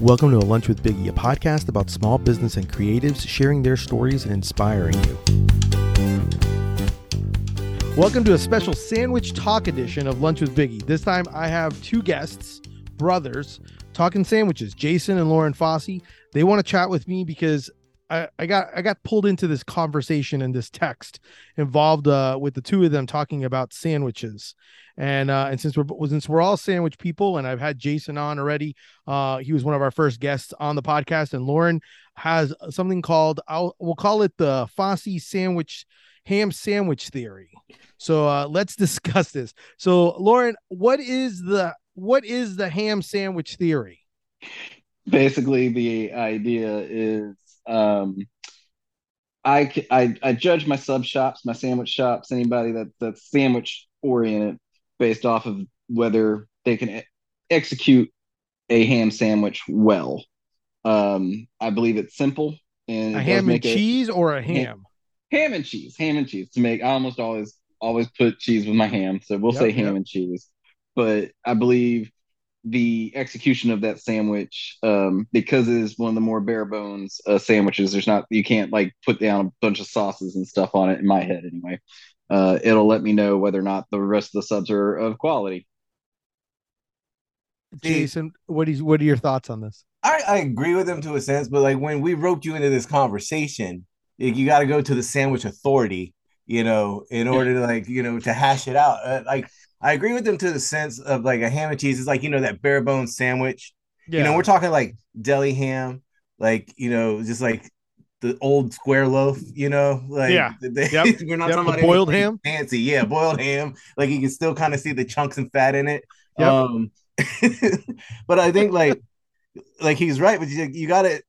Welcome to A Lunch with Biggie, a podcast about small business and creatives sharing their stories and inspiring you. Welcome to a special sandwich talk edition of Lunch with Biggie. This time I have two guests, brothers, talking sandwiches, Jason and Lauren Fossey. They want to chat with me because I, I got I got pulled into this conversation and this text involved uh, with the two of them talking about sandwiches. And uh, and since we're since we're all sandwich people, and I've had Jason on already, uh, he was one of our first guests on the podcast, and Lauren has something called I'll we'll call it the Fossey sandwich ham sandwich theory. So uh, let's discuss this. So Lauren, what is the what is the ham sandwich theory? Basically, the idea is um, I, I I judge my sub shops, my sandwich shops, anybody that that's sandwich oriented based off of whether they can execute a ham sandwich well. Um, I believe it's simple and a ham and cheese a, or a ham? ham? ham? and cheese, ham and cheese to make. I almost always always put cheese with my ham, so we'll yep, say ham yep. and cheese. But I believe the execution of that sandwich, um, because it is one of the more bare bones uh, sandwiches. There's not you can't like put down a bunch of sauces and stuff on it in my head anyway uh, it'll let me know whether or not the rest of the subs are of quality. Jason, what is what are your thoughts on this? I, I agree with him to a sense, but like when we roped you into this conversation, you got to go to the sandwich authority, you know, in order to like you know to hash it out. Uh, like I agree with them to the sense of like a ham and cheese is like you know that bare bones sandwich. Yeah. You know, we're talking like deli ham, like you know, just like the old square loaf, you know, like yeah, they, yep. we're not yep. talking about boiled ham, fancy, yeah, boiled ham. Like you can still kind of see the chunks and fat in it. Yep. Um, but I think like, like he's right, but you, you got to,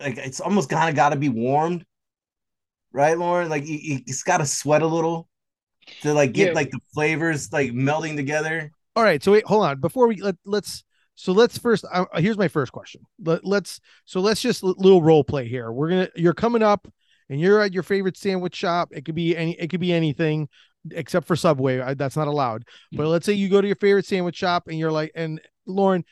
like, it's almost kind of got to be warmed, right, Lauren? Like you, you it's got to sweat a little to like get yeah. like the flavors like melding together. All right, so wait, hold on. Before we let let's so let's first. Uh, here's my first question. Let, us so let's just little role play here. We're gonna you're coming up and you're at your favorite sandwich shop. It could be any. It could be anything except for Subway. I, that's not allowed. But let's say you go to your favorite sandwich shop and you're like, and Lauren,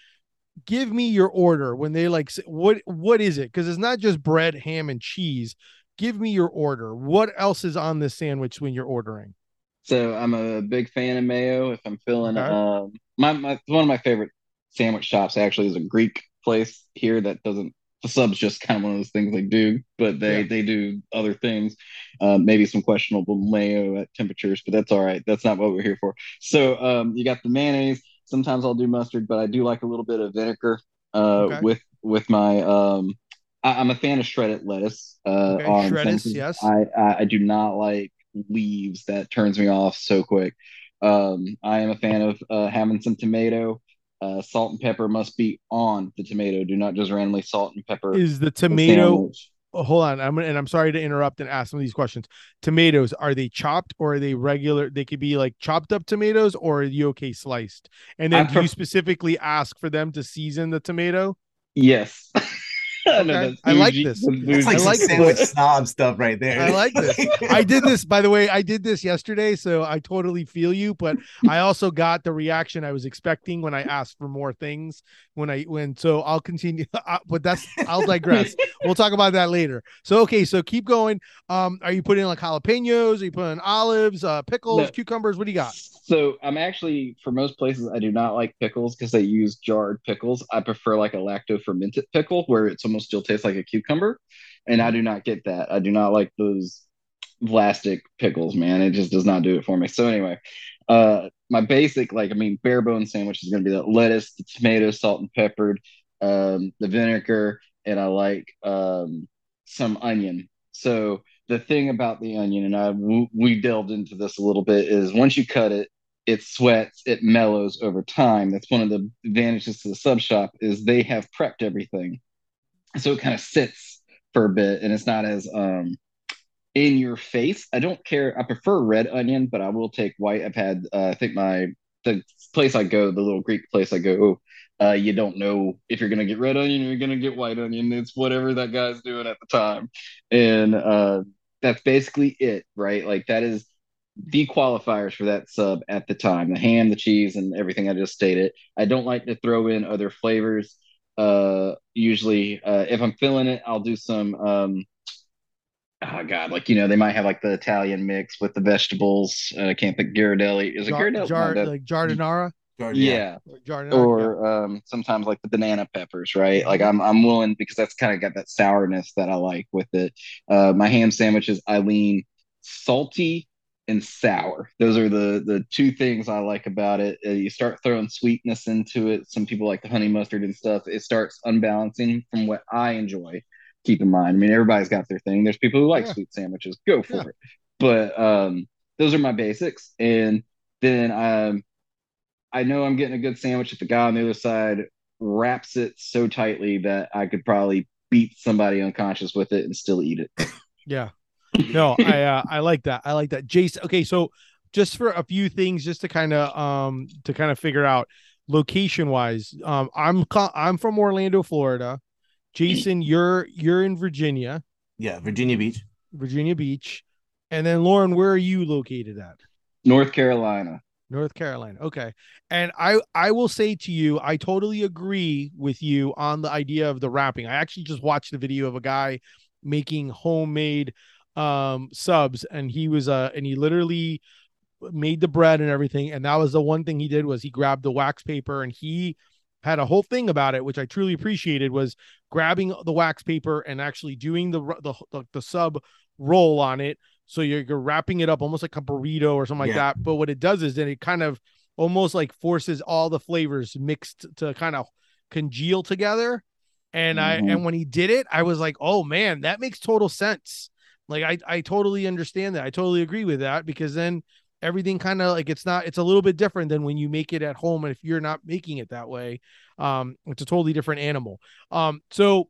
give me your order when they like what what is it? Because it's not just bread, ham, and cheese. Give me your order. What else is on this sandwich when you're ordering? So I'm a big fan of mayo. If I'm feeling okay. um my, my one of my favorite sandwich shops actually is a Greek place here that doesn't the subs just kind of one of those things they do, but they yeah. they do other things. Um, maybe some questionable mayo at temperatures, but that's all right. That's not what we're here for. So um, you got the mayonnaise. Sometimes I'll do mustard, but I do like a little bit of vinegar uh, okay. with with my. Um, I, am a fan of shredded lettuce. Uh, okay. on shredded, yes. I, I, I do not like leaves. That turns me off so quick. Um, I am a fan of uh, having some tomato uh, salt and pepper must be on the tomato. Do not just randomly salt and pepper. Is the tomato? Oh, hold on, I'm and I'm sorry to interrupt and ask some of these questions. Tomatoes are they chopped or are they regular? They could be like chopped up tomatoes or are you okay sliced? And then I do you specifically ask for them to season the tomato? Yes. Okay. I like this. It's like I like sandwich this. snob stuff right there. I like this. I did this, by the way. I did this yesterday, so I totally feel you. But I also got the reaction I was expecting when I asked for more things. When I when so I'll continue, but that's I'll digress. we'll talk about that later. So okay, so keep going. Um, are you putting like jalapenos? Are you putting olives, uh, pickles, no. cucumbers? What do you got? So I'm actually for most places I do not like pickles because they use jarred pickles. I prefer like a lacto fermented pickle where it's almost still tastes like a cucumber, and I do not get that. I do not like those plastic pickles, man. It just does not do it for me. So anyway, uh, my basic like I mean bare bone sandwich is gonna be the lettuce, the tomato, salt and peppered, um, the vinegar, and I like um, some onion. So the thing about the onion, and I we delved into this a little bit, is once you cut it, it sweats, it mellows over time. That's one of the advantages to the sub shop is they have prepped everything. So it kind of sits for a bit and it's not as um in your face. I don't care. I prefer red onion, but I will take white. I've had uh, I think my the place I go, the little Greek place I go, uh, you don't know if you're gonna get red onion or you're gonna get white onion. It's whatever that guy's doing at the time. And uh that's basically it, right? Like that is the qualifiers for that sub at the time the ham, the cheese, and everything I just stated. I don't like to throw in other flavors. Uh, usually, uh, if I'm feeling it, I'll do some. Um, oh God, like you know, they might have like the Italian mix with the vegetables. Uh, I can't think Ghirardelli. Is it Jar, Ghirardelli? jar, No, like giardiniera, Jordan, yeah. or giardiniera. or um, sometimes like the banana peppers, right? Like I'm I'm willing because that's kind of got that sourness that I like with it. Uh, my ham sandwiches, I lean salty and sour. Those are the the two things I like about it. Uh, you start throwing sweetness into it. Some people like the honey mustard and stuff. It starts unbalancing from what I enjoy. Keep in mind, I mean, everybody's got their thing. There's people who like Yeah. sweet sandwiches. Go for Yeah. it. But um, those are my basics, and then um, I know I'm getting a good sandwich if the guy on the other side wraps it so tightly that I could probably beat somebody unconscious with it and still eat it. Yeah. No, I uh, I like that. I like that. Jason. Okay, so just for a few things, just to kind of um to kind of figure out location wise, um I'm co- I'm from Orlando, Florida. Jason, you're you're in Virginia, yeah, Virginia Beach. Virginia Beach, and then Lauren, where are you located at? North Carolina. North Carolina. Okay. And I I will say to you, I totally agree with you on the idea of the wrapping. I actually just watched a video of a guy making homemade um subs and he was uh and he literally made the bread and everything and that was the one thing he did was he grabbed the wax paper and he had a whole thing about it which I truly appreciated was grabbing the wax paper and actually doing the the the, the sub roll on it so you're, you're wrapping it up almost like a burrito or something like Yeah. that. But what it does is then it kind of almost like forces all the flavors mixed to kind of congeal together. And I Mhm. and when he did it, I was like, oh man, that makes total sense. Like I I totally understand that. I totally agree with that because then everything kind of like it's not it's a little bit different than when you make it at home and if you're not making it that way um it's a totally different animal um so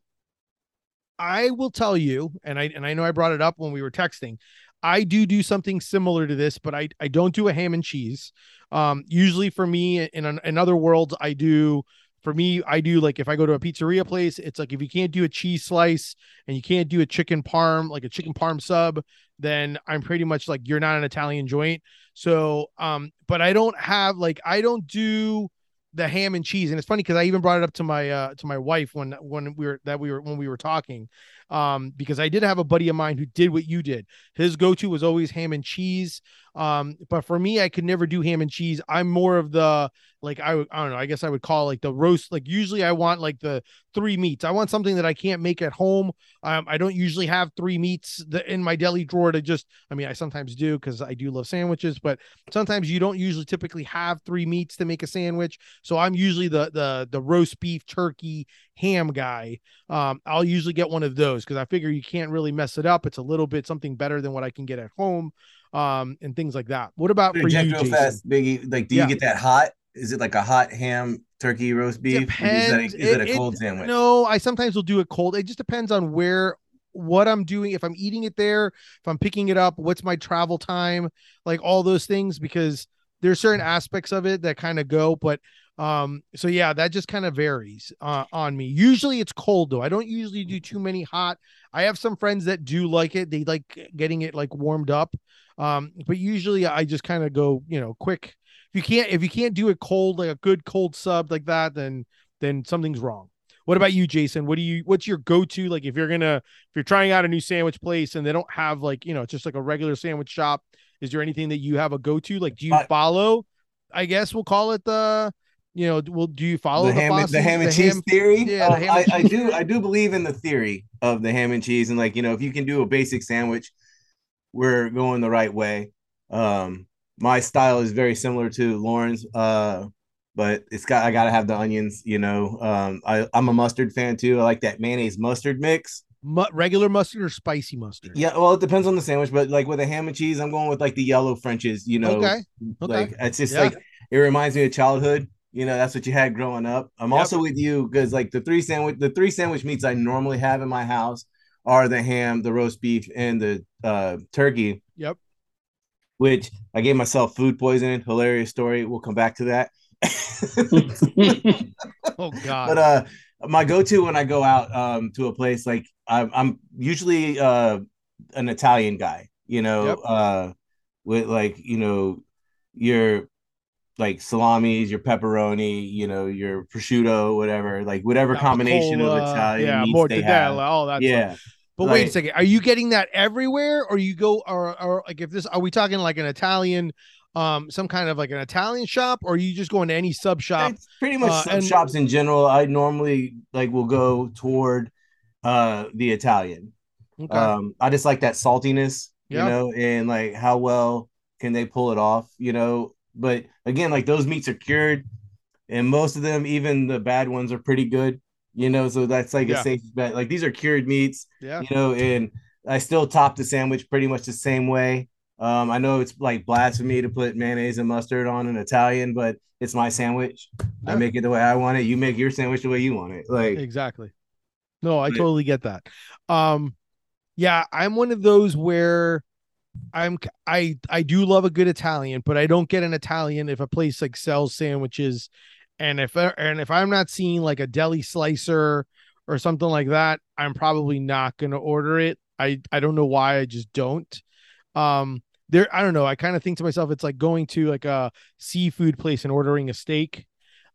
I will tell you, and I and I know I brought it up when we were texting. I do do something similar to this, but I I don't do a ham and cheese. Um, usually for me in in other worlds, I do. For me, I do like if I go to a pizzeria place, it's like if you can't do a cheese slice and you can't do a chicken parm, like a chicken parm sub, then I'm pretty much like you're not an Italian joint. So, um, but I don't have like I don't do the ham and cheese and it's funny because i even brought it up to my uh to my wife when when we were that we were when we were talking um because i did have a buddy of mine who did what you did. His go-to was always ham and cheese um but for me i could never do ham and cheese. I'm more of the like i, I don't know i guess i would call like the roast like usually i want like the three meats. I want something that i can't make at home. Um, i don't usually have three meats in my deli drawer to just i mean i sometimes do because i do love sandwiches but sometimes you don't usually typically have three meats to make a sandwich. So I'm usually the the the roast beef, turkey, ham guy. Um, I'll usually get one of those because I figure you can't really mess it up. It's a little bit something better than what I can get at home, um, and things like that. What about for you, Jason? fast, Biggie. Like, do you get that hot? Is it like a hot ham turkey roast beef? Depends. Is that a, is that It- a it- cold sandwich? No, I sometimes will do it cold. It just depends on where what I'm doing. If I'm eating it there, if I'm picking it up, what's my travel time, like all those things, because there's certain aspects of it that kind of go, but um so yeah that just kind of varies uh, on me. Usually it's cold though. I don't usually do too many hot. I have some friends that do like it. They like getting it like warmed up. Um but usually i just kind of go you know quick. If you can't if you can't do it cold like a good cold sub like that then then something's wrong. What about you jason? What do you what's your go-to? Like if you're gonna if you're trying out a new sandwich place and they don't have like you know just like a regular sandwich shop is there anything that you have a go-to? Like do you follow i guess we'll call it the you know will do you follow the the, ham, and, the ham and cheese theory. yeah, the Um, I, I do. I do believe in the theory of the ham and cheese, and like you know, if you can do a basic sandwich, we're going the right way. Um, my style is very similar to Lauren's, uh, but it's got I gotta have the onions. You know, um, I, I'm a mustard fan too. I like that mayonnaise mustard mix. Mu- regular mustard or spicy mustard Yeah, well, it depends on the sandwich, but like with a ham and cheese, I'm going with like the yellow French's. You know, Okay, okay. like it's just Yeah. like it reminds me of childhood. You know, that's what you had growing up. I'm Yep. also with you because like the three sandwich, the three sandwich meats I normally have in my house are the ham, the roast beef, and the uh, turkey. Yep. Which I gave myself food poisoning. Hilarious story. We'll come back to that. oh god but uh my go-to when I go out um to a place like I'm, I'm usually uh an Italian guy, you know, Yep. uh with like, you know, your like salamis, your pepperoni, you know, your prosciutto, whatever, like whatever combination of Italian yeah, meats they have. all that. Yeah, Stuff. But wait a second, are you getting that everywhere, or you go, or or like if this, are we talking like an Italian, um, some kind of like an Italian shop, or are you just going to any sub shop? It's pretty much Uh, sub and- shops in general. I normally like will go toward uh the Italian. Okay. Um, I just like that saltiness, Yeah. you know, and like how well can they pull it off, you know. But again, like those meats are cured, and most of them, even the bad ones, are pretty good, you know. So that's like Yeah. a safe bet. Like these are cured meats, yeah. you know, and I still top the sandwich pretty much the same way. Um, I know it's like blasphemy to put mayonnaise and mustard on an Italian, but it's my sandwich. I make it the way I want it. You make your sandwich the way you want it. Like Exactly. No, I totally get that. Um, yeah, I'm one of those where I'm I I do love a good Italian, but I don't get an Italian if a place like sells sandwiches, and if and if I'm not seeing like a deli slicer or something like that, I'm probably not gonna order it. I I don't know why I just don't. Um, there I don't know. I kind of think to myself, it's like going to like a seafood place and ordering a steak.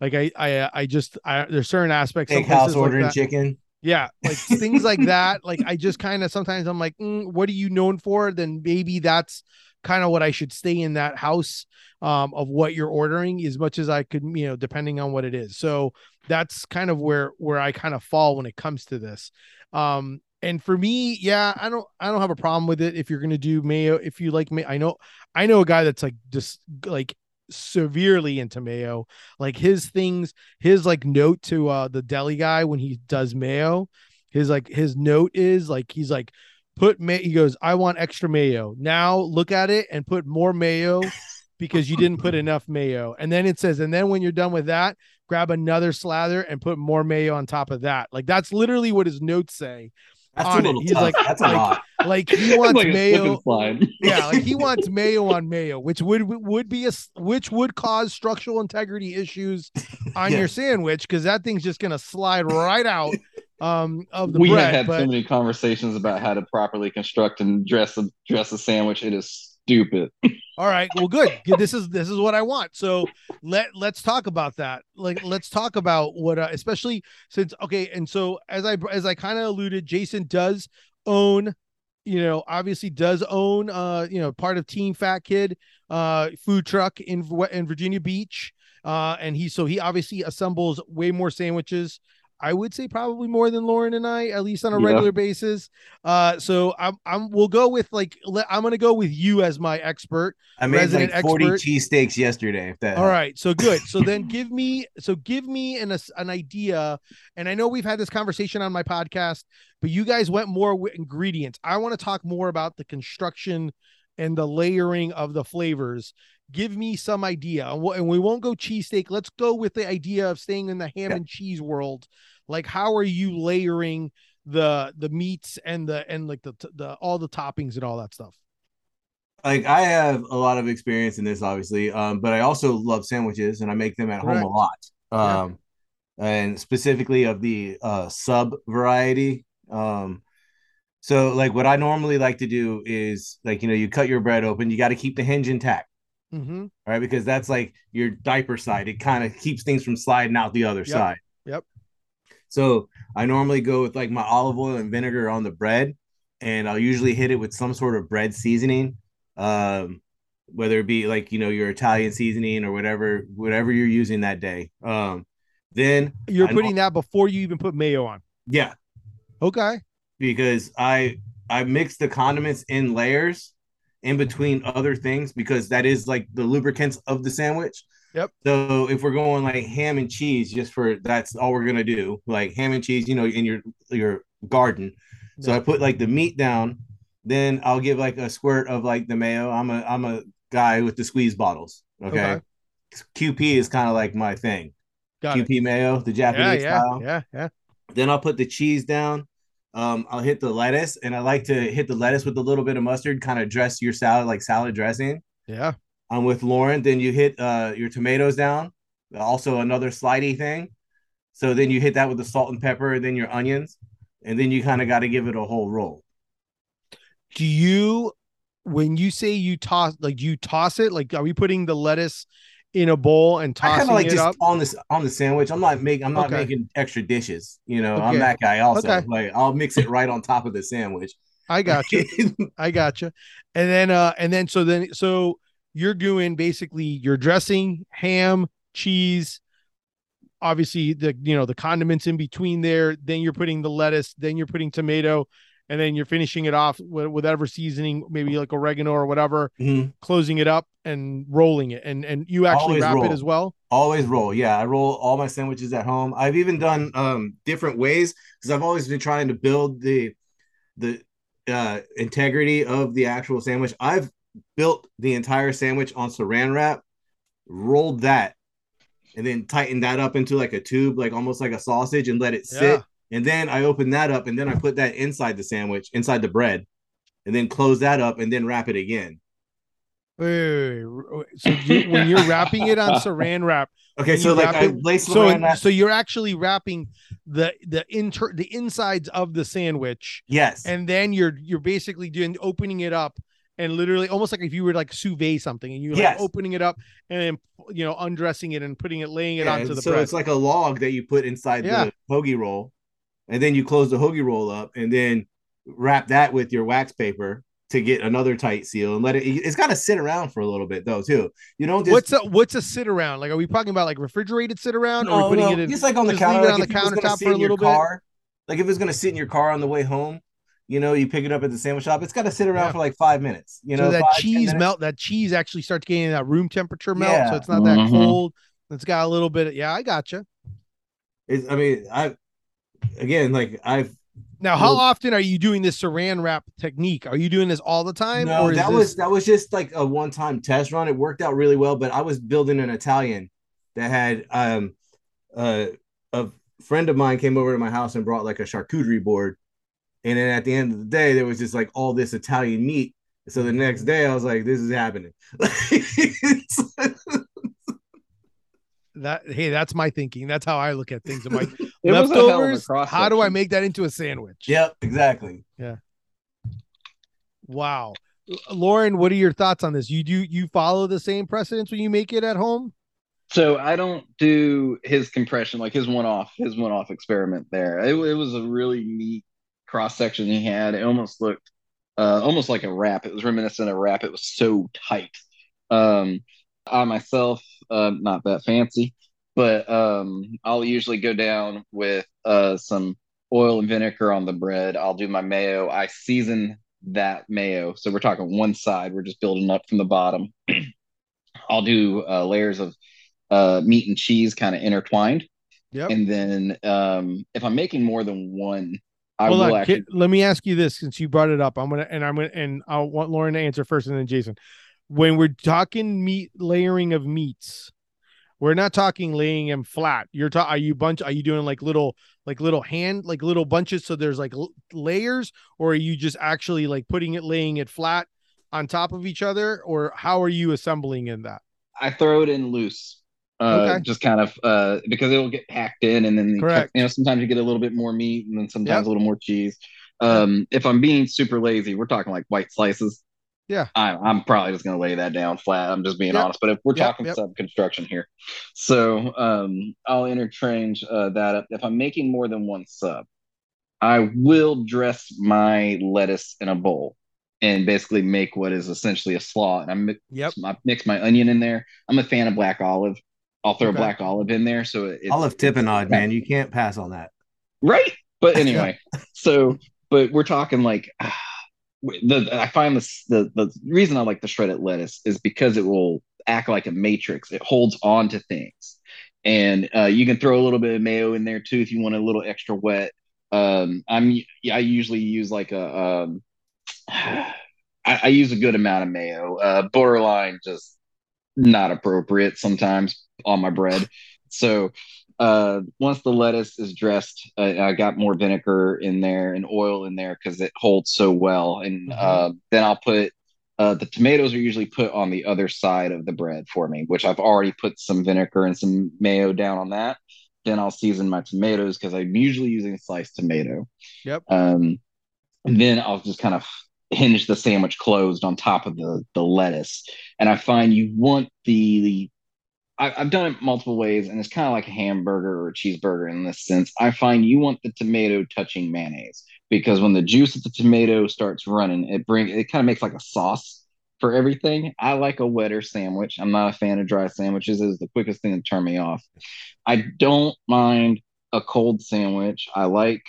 Like I I I just I there's certain aspects steakhouse ordering that- chicken. Yeah, like things like that. Like I just kind of sometimes I'm like, mm, what are you known for? Then maybe that's kind of what I should stay in that house um, of what you're ordering as much as I could, you know, depending on what it is. So that's kind of where where I kind of fall when it comes to this. Um, and for me, yeah, I don't I don't have a problem with it if you're gonna do mayo. If you like mayo, I know I know a guy that's like just like severely into mayo. Like his things his like note to uh the deli guy when he does mayo his like his note is like he's like put may he goes i want extra mayo. Now look at it and put more mayo because you didn't put enough mayo. And then it says and then when you're done with that grab another slather and put more mayo on top of that. Like that's literally what his notes say That's on a it. He's tough. like- That's a like- lot. like he wants like a slip and mayo yeah, like he wants mayo on mayo, which would would be a which would cause structural integrity issues on Yeah. your sandwich because that thing's just gonna slide right out um of the we bread. have had but so many conversations about how to properly construct and dress a dress a sandwich. It is stupid. all right, well, good. This is this is what I want. So let let's talk about that. Like let's talk about what, uh, especially since okay, and so as I as I kind of alluded, Jason does own you know obviously does own uh you know part of team fat kid uh food truck in in virginia beach uh and he so he obviously assembles way more sandwiches i would say probably more than lauren and i at least on a Yeah. regular basis uh so i'm i'm we'll go with like i'm gonna go with you as my expert I made resident like 40 expert. cheesesteaks yesterday. If that all right, so good. So then give me so give me an an idea. And I know we've had this conversation on my podcast, but you guys went more with ingredients. I want to talk more about the construction and the layering of the flavors. Give me some idea. And we- won't go cheesesteak. Let's go with the idea of staying in the ham Yeah. and cheese world. Like how are you layering the the meats and the and like the the all the toppings and all that stuff? like I have a lot of experience in this, obviously, um, but I also love sandwiches and I make them at home a lot. Yeah. Um, and specifically of the uh, sub variety. Um, so like what I normally like to do is like you know you cut your bread open, you got to keep the hinge intact, Mm-hmm. right? Because that's like your diaper side. It kind of keeps things from sliding out the other Yep. side. Yep. So I normally go with like my olive oil and vinegar on the bread, and I'll usually hit it with some sort of bread seasoning, um, whether it be like you know your Italian seasoning or whatever whatever you're using that day. Um, then You're I putting that before you even put mayo on. yeah, Okay. because I I mix the condiments in layers in between other things because that is like the lubricants of the sandwich. Yep. So if we're going like ham and cheese, just for that's all we're gonna do, like ham and cheese, you know, in your your garden. So I put like the meat down, then I'll give like a squirt of like the mayo. I'm a I'm a guy with the squeeze bottles. Okay. Okay. Kewpie is kind of like my thing. Got it. Kewpie mayo, the Yeah, Japanese yeah, style. yeah, yeah. Then I'll put the cheese down. Um, I'll hit the lettuce, and I like to hit the lettuce with a little bit of mustard, kind of dress your salad like salad dressing. Yeah. I'm with Lauren. Then you hit uh, your tomatoes down, also another slidey thing. So then you hit that with the salt and pepper, and then your onions, and then you kind of got to give it a whole roll. Do you when you say you toss like you toss it? Like are we putting the lettuce in a bowl and I kind tossing of like it just up. on this on the sandwich. I'm not making I'm not Okay. making extra dishes. You know, Okay. I'm that guy also. Okay. Like I'll mix it right on top of the sandwich. I got you. I got you. And then uh and then so then so you're doing basically your dressing, ham, cheese, obviously the you know the condiments in between there, then you're putting the lettuce, then you're putting tomato, and then you're finishing it off with whatever seasoning, maybe like oregano or whatever, Mhm. closing it up and rolling it. And and you actually Always wrap it as well. Always roll. Yeah, I roll all my sandwiches at home. I've even done um different ways because I've always been trying to build the the uh integrity of the actual sandwich. I've built the entire sandwich on saran wrap, rolled that, and then tightened that up into like a tube, like almost like a sausage, and let it sit. Yeah. And then I open that up, and then I put that inside the sandwich, inside the bread, and then close that up, and then wrap it again. Wait, wait, wait. So you, when you're wrapping it on saran wrap, Okay, so like I it- so wrap. so you're actually wrapping the the inter the insides of the sandwich yes, and then you're you're basically doing opening it up and literally almost like if you were like sous vide something and you're like Yes. opening it up and then you know undressing it and putting it laying it Yeah, onto the so bread it's like a log that you put inside Yeah. the hoagie roll, and then you close the hoagie roll up, and then wrap that with your wax paper to get another tight seal, and let it. It's got to sit around for a little bit though too. You don't just what's a what's a sit around like are we talking about like refrigerated sit around or are no, we putting no, it in just like on the just leave counter, it like on if the it was gonna countertop sit for a in your little bit? car, Like if it's gonna sit in your car on the way home, you know, you pick it up at the sandwich shop. It's got to sit around Yeah. for like five minutes. You know, so that five, cheese melt that cheese actually starts getting that room temperature melt so it's not that Mhm. cold it's got a little bit of, yeah i gotcha It's, I mean, I again, like I've now how Well- often are you doing this saran wrap technique are you doing this all the time no, or that this was that was just like a one time test run. It worked out really well, but I was building an Italian that had um uh, a friend of mine came over to my house and brought like a charcuterie board, and then at the end of the day, there was just like all this Italian meat. So the next day, I was like, "This is happening." that hey that's my thinking that's how i look at things i'm like It was a hell of a leftovers how do i make that into a sandwich yep, exactly. Yeah. Wow lauren what are your thoughts on this you do you follow the same precedents when you make it at home So I don't do his compression, like his one-off, his one-off experiment there. It, it was a really neat cross section he had. It almost looked uh, almost like a wrap. It was reminiscent of a wrap. It was so tight. Um, I myself, uh, not that fancy, but um, I'll usually go down with uh, some oil and vinegar on the bread. I'll do my mayo. I season that mayo. So we're talking one side. We're just building up from the bottom. I'll do uh, layers of uh, meat and cheese kind of intertwined. Yep. And then um, if I'm making more than one, I Hold will on, actually. let me ask you this since you brought it up. I'm gonna and I'm gonna and I want Lauren to answer first and then Jason. When we're talking meat layering of meats, we're not talking laying them flat. You're talking are you bunch are you doing like little like little hand like little bunches so there's like l- layers or are you just actually like putting it laying it flat on top of each other or how are you assembling in that? I throw it in loose. Uh, Okay. just kind of uh, because it will get packed in, and then you, Correct. you know sometimes you get a little bit more meat, and then sometimes Yep. a little more cheese. Um, if I'm being super lazy, we're talking like white slices. Yeah. I, I'm probably just gonna lay that down flat. I'm just being Yep. honest. But if we're Yep, talking yep. sub construction here, so um, I'll interchange uh, that up. If I'm making more than one sub, I will dress my lettuce in a bowl and basically make what is essentially a slaw. And I mix, Yep. I mix my onion in there. I'm a fan of black olive. I'll throw Okay. black olive in there. So it, Olive tapenade, man, you can't pass on that. right? But anyway, so but we're talking like ah, the I find this the the reason I like the shredded lettuce is because it will act like a matrix. It holds on to things, and uh, you can throw a little bit of mayo in there too if you want a little extra wet. Um, I'm I usually use like a um, I, I use a good amount of mayo. Uh, borderline just not appropriate sometimes on my bread. So uh, once the lettuce is dressed, uh, I got more vinegar in there and oil in there because it holds so well. And Mhm. uh, then I'll put uh, the tomatoes are usually put on the other side of the bread for me, which I've already put some vinegar and some mayo down on that. Then I'll season my tomatoes because I'm usually using sliced tomato. Yep. Um, and then I'll just kind of hinge the sandwich closed on top of the the lettuce. And I find you want the, the I, I've done it multiple ways, and it's kind of like a hamburger or a cheeseburger in this sense. I find you want the tomato touching mayonnaise because when the juice of the tomato starts running, it bring it kind of makes like a sauce for everything. I like a wetter sandwich. I'm not a fan of dry sandwiches. Is the quickest thing to turn me off. I don't mind a cold sandwich. I like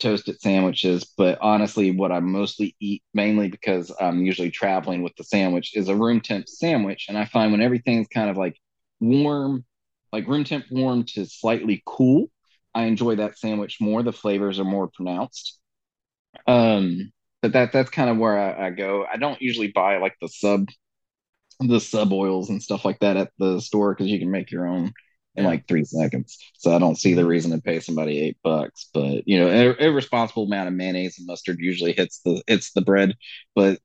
toasted sandwiches, but honestly, what I mostly eat, mainly because I'm usually traveling with the sandwich, is a room temp sandwich. And I find when everything's kind of like warm, like room temp warm to slightly cool, I enjoy that sandwich more. The flavors are more pronounced. Um, but that that's kind of where I, I go. I don't usually buy like the sub the sub oils and stuff like that at the store because you can make your own in like three seconds. So I don't see the reason to pay somebody eight bucks. But you know, a irresponsible amount of mayonnaise and mustard usually hits the hits the bread, but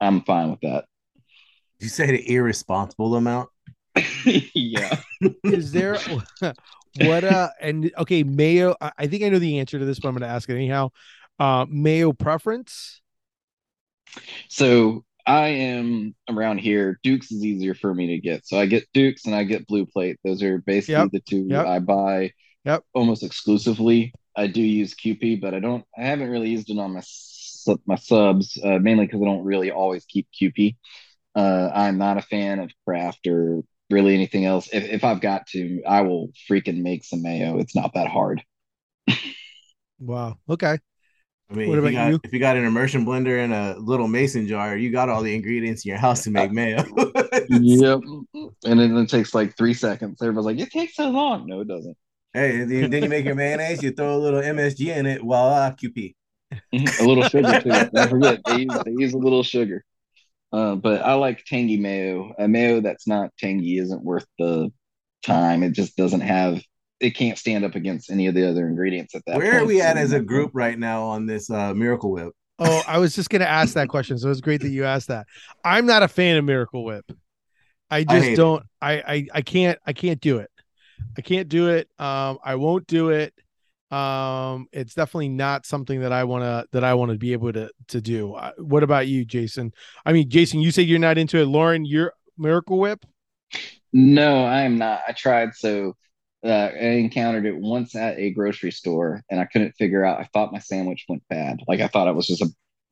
I'm fine with that. You say the irresponsible amount? yeah. Is there what uh and okay, mayo. I, think I know the answer to this, but I'm gonna ask it anyhow. Uh mayo preference? So I am around here. Duke's is easier for me to get. So I get Duke's and I get Blue Plate. Those are basically Yep. the two Yep. I buy Yep. almost exclusively. I do use Kewpie, but I don't. I haven't really used it on my my subs, uh, mainly because I don't really always keep Kewpie. Uh, I'm not a fan of Kraft or really anything else. If if I've got to, I will freaking make some mayo. It's not that hard. Wow. Okay. I mean, What if you, got, you? if you got an immersion blender and a little mason jar, you got all the ingredients in your house to make mayo. Yep. And then it takes like three seconds. Everybody's like, "It takes so long." No, it doesn't. Hey, then then you make your mayonnaise, you throw a little MSG in it, voila, Kewpie. a little sugar too. Don't forget they use they use a little sugar. Uh, but I like tangy mayo. A mayo that's not tangy isn't worth the time. It just doesn't have. It can't stand up against any of the other ingredients at that. Where are we at as a group right now on this uh, Miracle Whip? Oh, I was just gonna ask that question. So it's great that you asked that. I'm not a fan of Miracle Whip. I I just hate it. don't I, I I can't I can't do it. I can't do it. Um I won't do it. Um it's definitely not something that I want to that I want to be able to to do. Uh, what about you, Jason? I mean, Jason, you said you're not into it. Lauren, you're Miracle Whip? No, I am not. I tried so. Uh, I encountered it once at a grocery store, and I couldn't figure out. I thought my sandwich went bad. Like I thought it was just a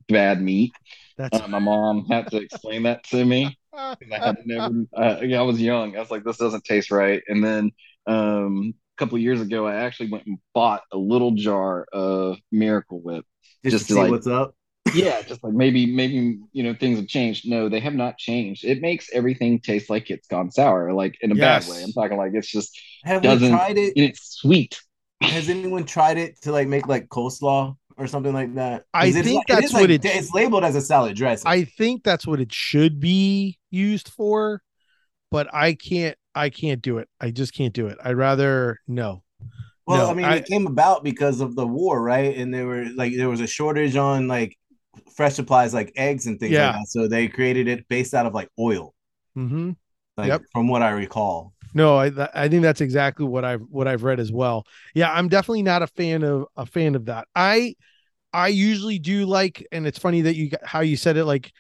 bad meat. That's Uh, my mom had to explain that to me. I had never. Uh, yeah, I was young. I was like, this doesn't taste right. And then um, couple of years ago, I actually went and bought a little jar of Miracle Whip. Just, Just to see like- what's up. Yeah, just like maybe, maybe you know things have changed. No, they have not changed. It makes everything taste like it's gone sour, like in a Yes. bad way. I'm talking like it's just Have we doesn't- tried it? and it's sweet. Has anyone tried it to like make like coleslaw or something like that? I it's think like- that's is what like- it's- it's labeled as a salad dressing. I think that's what it should be used for, but I can't I can't do it. I just can't do it. I'd rather no. Well, No, I mean, I- it came about because of the war, right? And there were like there was a shortage on like fresh supplies like eggs and things Yeah. like that. So they created it based out of like oil, hmm like Yep. from what I recall. No, I I think that's exactly what I've what I've read as well. Yeah, I'm definitely not a fan of a fan of that. I I usually do like, and it's funny that you got- how you said it. Like,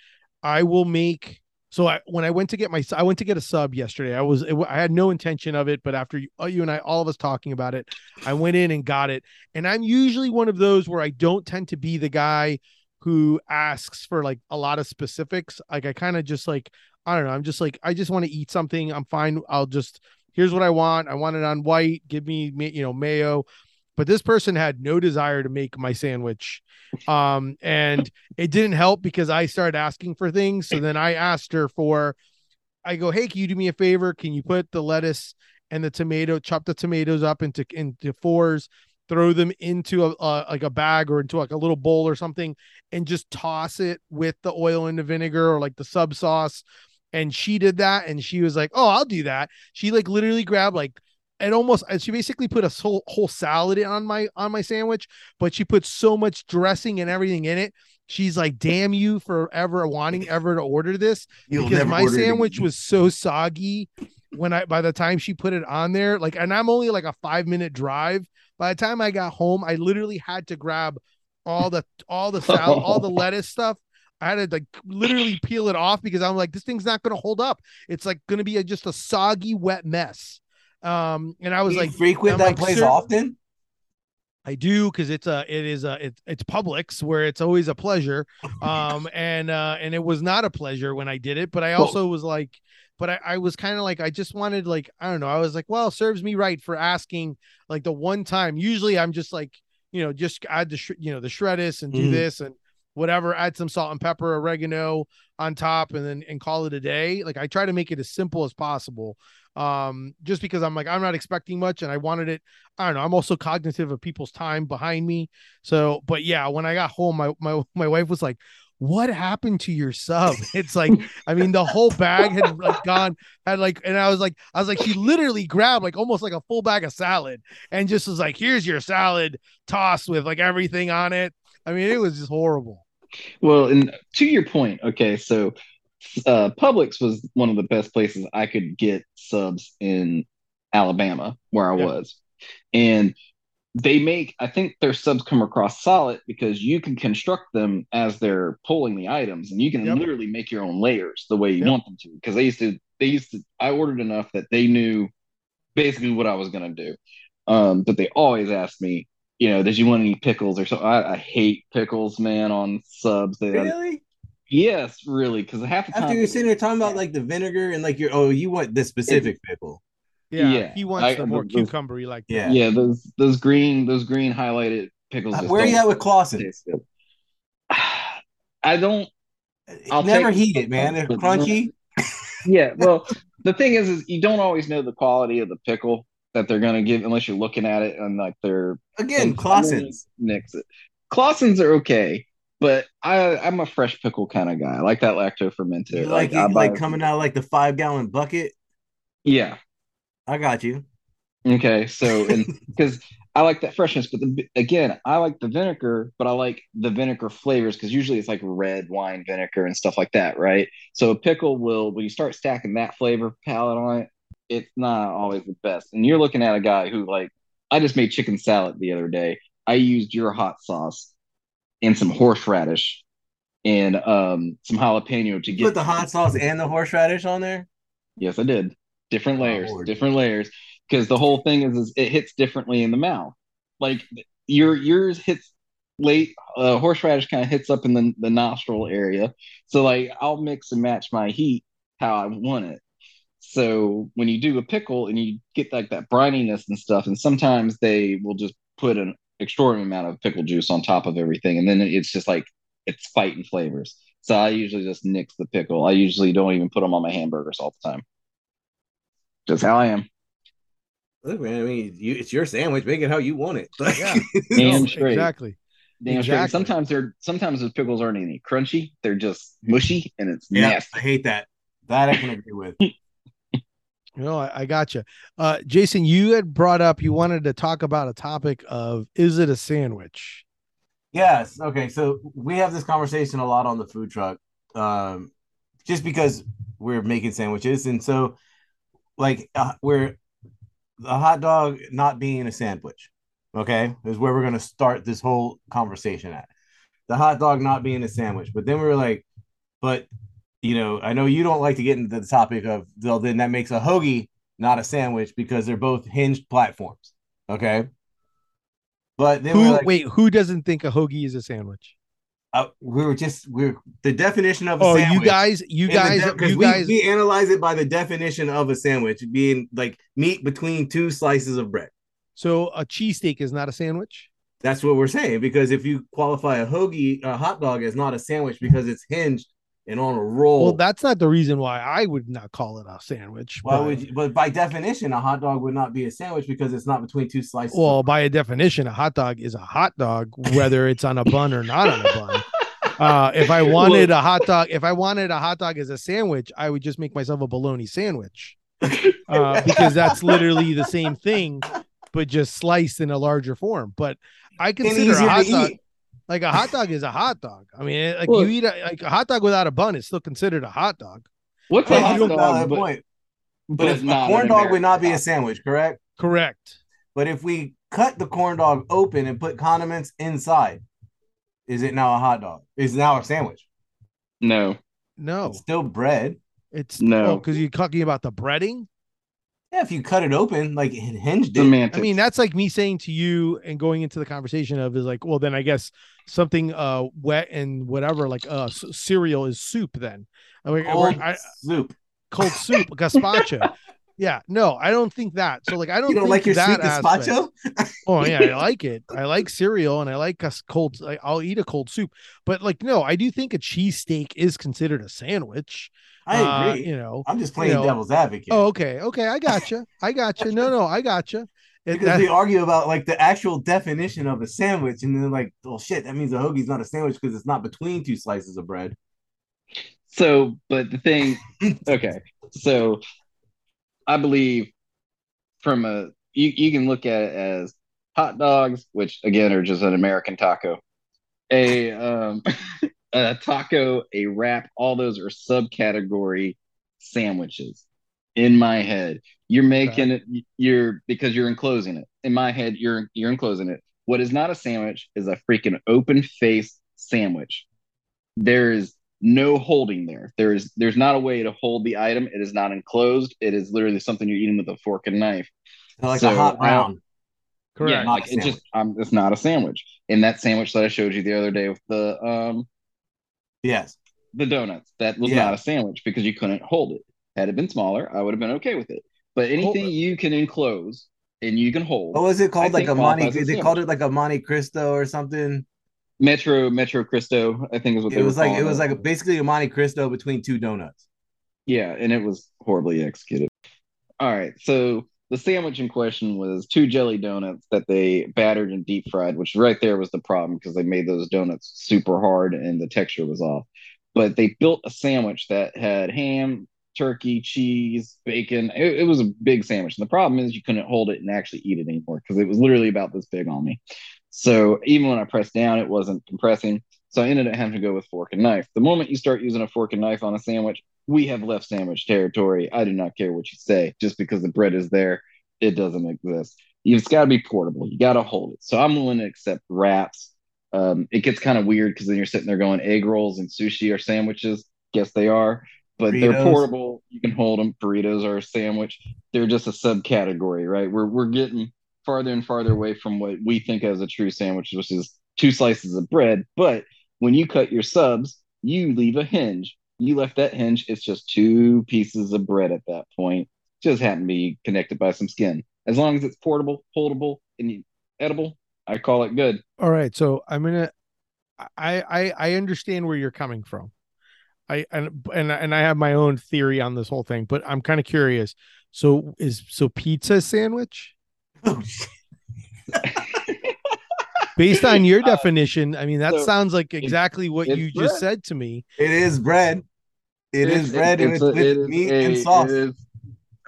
I will make. So I when I went to get my I went to get a sub yesterday. I was I had no intention of it, but after you, uh, you and I all of us talking about it, I went in and got it. And I'm usually one of those where I don't tend to be the guy who asks for like a lot of specifics. Like I kind of just like I don't know. I'm just like I just want to eat something. I'm fine. I'll just here's what I want. I want it on white. Give me you know mayo. But this person had no desire to make my sandwich. Um and it didn't help because I started asking for things. So then I asked her for I go, "Hey, can you do me a favor? Can you put the lettuce and the tomato, chop the tomatoes up into into fours, throw them into a, a like a bag or into like a little bowl or something and just toss it with the oil and the vinegar or like the sub sauce and she did that and she was like oh i'll do that she like literally grabbed like and almost uh, she basically put a whole, whole salad on my on my sandwich but she put so much dressing and everything in it she's like damn you for ever wanting ever to order this You'll because my it sandwich again. was so soggy when I by the time she put it on there, like, and I'm only like a five minute drive. By the time I got home, I literally had to grab all the all the salad, all the lettuce stuff I had to like literally peel it off because I'm like, this thing's not gonna hold up. It's like gonna be a, just a soggy, wet mess. Um, and I was You like, frequent that like, place often. I do because it's a it is a it's it's Publix where it's always a pleasure. Um and uh and it was not a pleasure when I did it, but I also was like but I, I was kind of like I just wanted like I don't know, I was like, well, serves me right for asking like the one time. Usually I'm just like, you know, just add the sh- you know, the shreddis and do Mhm. this and whatever, add some salt and pepper, oregano on top and then and call it a day. Like I try to make it as simple as possible. Um just because I'm like I'm not expecting much and I wanted it I don't know. I'm also cognitive of people's time behind me. So, but yeah, when I got home, my my my wife was like, "What happened to your sub?" It's like, I mean, the whole bag had like gone, had like, and I was like, I was like, she literally grabbed like almost like a full bag of salad and just was like, "Here's your salad tossed with like everything on it." I mean, it was just horrible. Well, and to your point, okay, so uh, Publix was one of the best places I could get subs in Alabama, where I Yeah. was, and they make. I think their subs come across solid because you can construct them as they're pulling the items, and you can Yep. literally make your own layers the way you Yep. want them to. Because they used to, they used to. I ordered enough that they knew basically what I was gonna do, um, but they always asked me. You know, did you want any pickles or so? I, I hate pickles, man, on subs. They, Really? Yes, really, because half the time After you're sitting there talking about like the vinegar and like your oh, you want this specific pickle. Yeah, Yeah, he wants I- the more those- cucumbery like that. Yeah. yeah, those those green those green highlighted pickles. Uh, Where are you at with Claussen? taste good. I don't. I'll Never heat it, man. They're crunchy. Yeah, well, the thing is, is you don't always know the quality of the pickle that they're gonna give unless you're looking at it and like they're Again, Claussen's. Nix it. Claussen's are okay, but I I'm a fresh pickle kind of guy. I like that lacto fermented. Like I it like coming out like the five gallon bucket. Yeah. I got you. Okay, so and because I like that freshness, but the, again, I like the vinegar, but I like the vinegar flavors because usually it's like red wine vinegar and stuff like that, right? So a pickle will, when you start stacking that flavor palette on it, it's not always the best. And you're looking at a guy who like, I just made chicken salad the other day. I used your hot sauce and some horseradish and um some jalapeno to get put the hot sauce and the horseradish on there. Yes, I did. Different Oh, layers, Lord. different layers. Because the whole thing is, is it hits differently in the mouth. Like your yours hits late. Uh, horseradish kind of hits up in the, the nostril area. So like I'll mix and match my heat how I want it. So when you do a pickle and you get like that brininess and stuff, and sometimes they will just put an extraordinary amount of pickle juice on top of everything, and then it's just like it's fighting flavors. So I usually just nix the pickle. I usually don't even put them on my hamburgers all the time. Just how I am. Look, man. I mean, you, it's your sandwich. Make it how you want it. Yeah. Damn straight. exactly. Damn straight. Exactly. Sometimes they're sometimes those pickles aren't any crunchy. They're just mushy and it's yeah, nasty. I hate that. That I can agree with. Know, I, I got you. Uh, Jason, you had brought up you wanted to talk about a topic of is it a sandwich? Yes. Okay. So we have this conversation a lot on the food truck, um, just because we're making sandwiches, and so like uh, we're a hot dog not being a sandwich. Okay, is where we're gonna start this whole conversation at. The hot dog not being a sandwich, but then we were like, but you know, I know you don't like to get into the topic of well, then that makes a hoagie not a sandwich because they're both hinged platforms. Okay. But then Who like, wait, who doesn't think a hoagie is a sandwich? uh, we were just we're the definition of a Oh, sandwich. you guys, you guys, de- you we, guys. we analyze it by the definition of a sandwich being like meat between two slices of bread. so a cheesesteak is not a sandwich. That's what we're saying because if you qualify a hoagie, a hot dog is not a sandwich because it's hinged and on a roll. Well, that's not the reason why I would not call it a sandwich. why but- would you, but by definition, a hot dog would not be a sandwich because it's not between two slices. Well, by a definition, a hot dog is a hot dog, whether it's on a bun or not on a bun. Uh, if I wanted a hot dog, if I wanted a hot dog as a sandwich, I would just make myself a bologna sandwich, uh, because that's literally the same thing, but just sliced in a larger form. But I consider a hot dog eat. Like a hot dog is a hot dog. I mean, like Well- you eat a, like a hot dog without a bun it's still considered a hot dog. What's Yeah, a you hot don't dog? that But, point. but But it's if not a corn dog would not be a sandwich, correct? Correct. But if we cut the corn dog open and put condiments inside, is it now a hot dog? Is it now a sandwich? No, No, It's still bread. it's No. Oh, because you're talking about the breading. Yeah, if you cut it open, like and hinged it. I mean, that's like me saying to you and going into the conversation of is like, well, then I guess something uh wet and whatever, like uh c- cereal is soup. Then I mean, cold I, soup. cold soup, gazpacho. Yeah, no, I don't think that. So like, I don't You don't think like your that sweet gazpacho? Oh yeah, I like it. I like cereal and I like us cold. Like, I'll eat a cold soup, but like no, I do think a cheesesteak is considered a sandwich. I Uh, agree. you know. I'm just playing know- devil's advocate. Oh, okay, okay, I got gotcha. I got gotcha. No, no, I gotcha. It, because that- they argue about like the actual definition of a sandwich, and then like, "Oh shit, that means a hoagie's not a sandwich because it's not between two slices of bread. so, but the thing, okay, so I believe from a you you can look at it as hot dogs, which again are just an American taco, a um a taco, a wrap, all those are subcategory sandwiches. In my head, you're making it. You're because you're enclosing it. In my head, you're you're enclosing it. What is not a sandwich is a freaking open face sandwich. There is no holding there. There is there's not a way to hold the item. It is not enclosed. It is literally something you're eating with a fork and knife. Like So, a hot brown. correct. Yeah, like Not a it just um, it's not a sandwich. And that sandwich that I showed you the other day with the um yes. the donuts, that was Yeah. not a sandwich because you couldn't hold it. Had it been smaller, I would have been okay with it. But anything Hold- you can enclose and you can hold, What was it called? I Like a Monte. They called it like a Monte Cristo or something. Metro Metro Cristo, I think is what It was like it was like basically a Monte Cristo between two donuts. Yeah, and it was horribly executed. All right, so the sandwich in question was two jelly donuts that they battered and deep fried, which right there was the problem because they made those donuts super hard and the texture was off. But they built a sandwich that had ham, turkey, cheese, bacon. It, it was a big sandwich. And the problem is you couldn't hold it and actually eat it anymore because it was literally about this big on me. So even when I pressed down, it wasn't compressing. So I ended up having to go with fork and knife. The moment you start using a fork and knife on a sandwich, we have left sandwich territory. I do not care what you say. Just because the bread is there, it doesn't exist. It's got to be portable. You got to hold it. So I'm willing to accept wraps. Um, it gets kind of weird because then you're sitting there going egg rolls and sushi are sandwiches. Guess they are, but they're portable. You can hold them. Burritos are a sandwich. They're just a subcategory, right? We're we're getting farther and farther away from what we think as a true sandwich, which is two slices of bread. But when you cut your subs, you leave a hinge. You left that hinge, it's just two pieces of bread at that point. Just happen to be connected by some skin. As long as it's portable, holdable, and you- edible, I call it good. All right, so I'm gonna. I I I understand where you're coming from. I and and and I have my own theory on this whole thing, but I'm kind of curious. So is so pizza sandwich? Oh. Based on your Uh, definition, I mean that so sounds like exactly what it's you just said to me. It is bread. It It's- is bread and it's it's a- with it is meat a- and sauce. it is-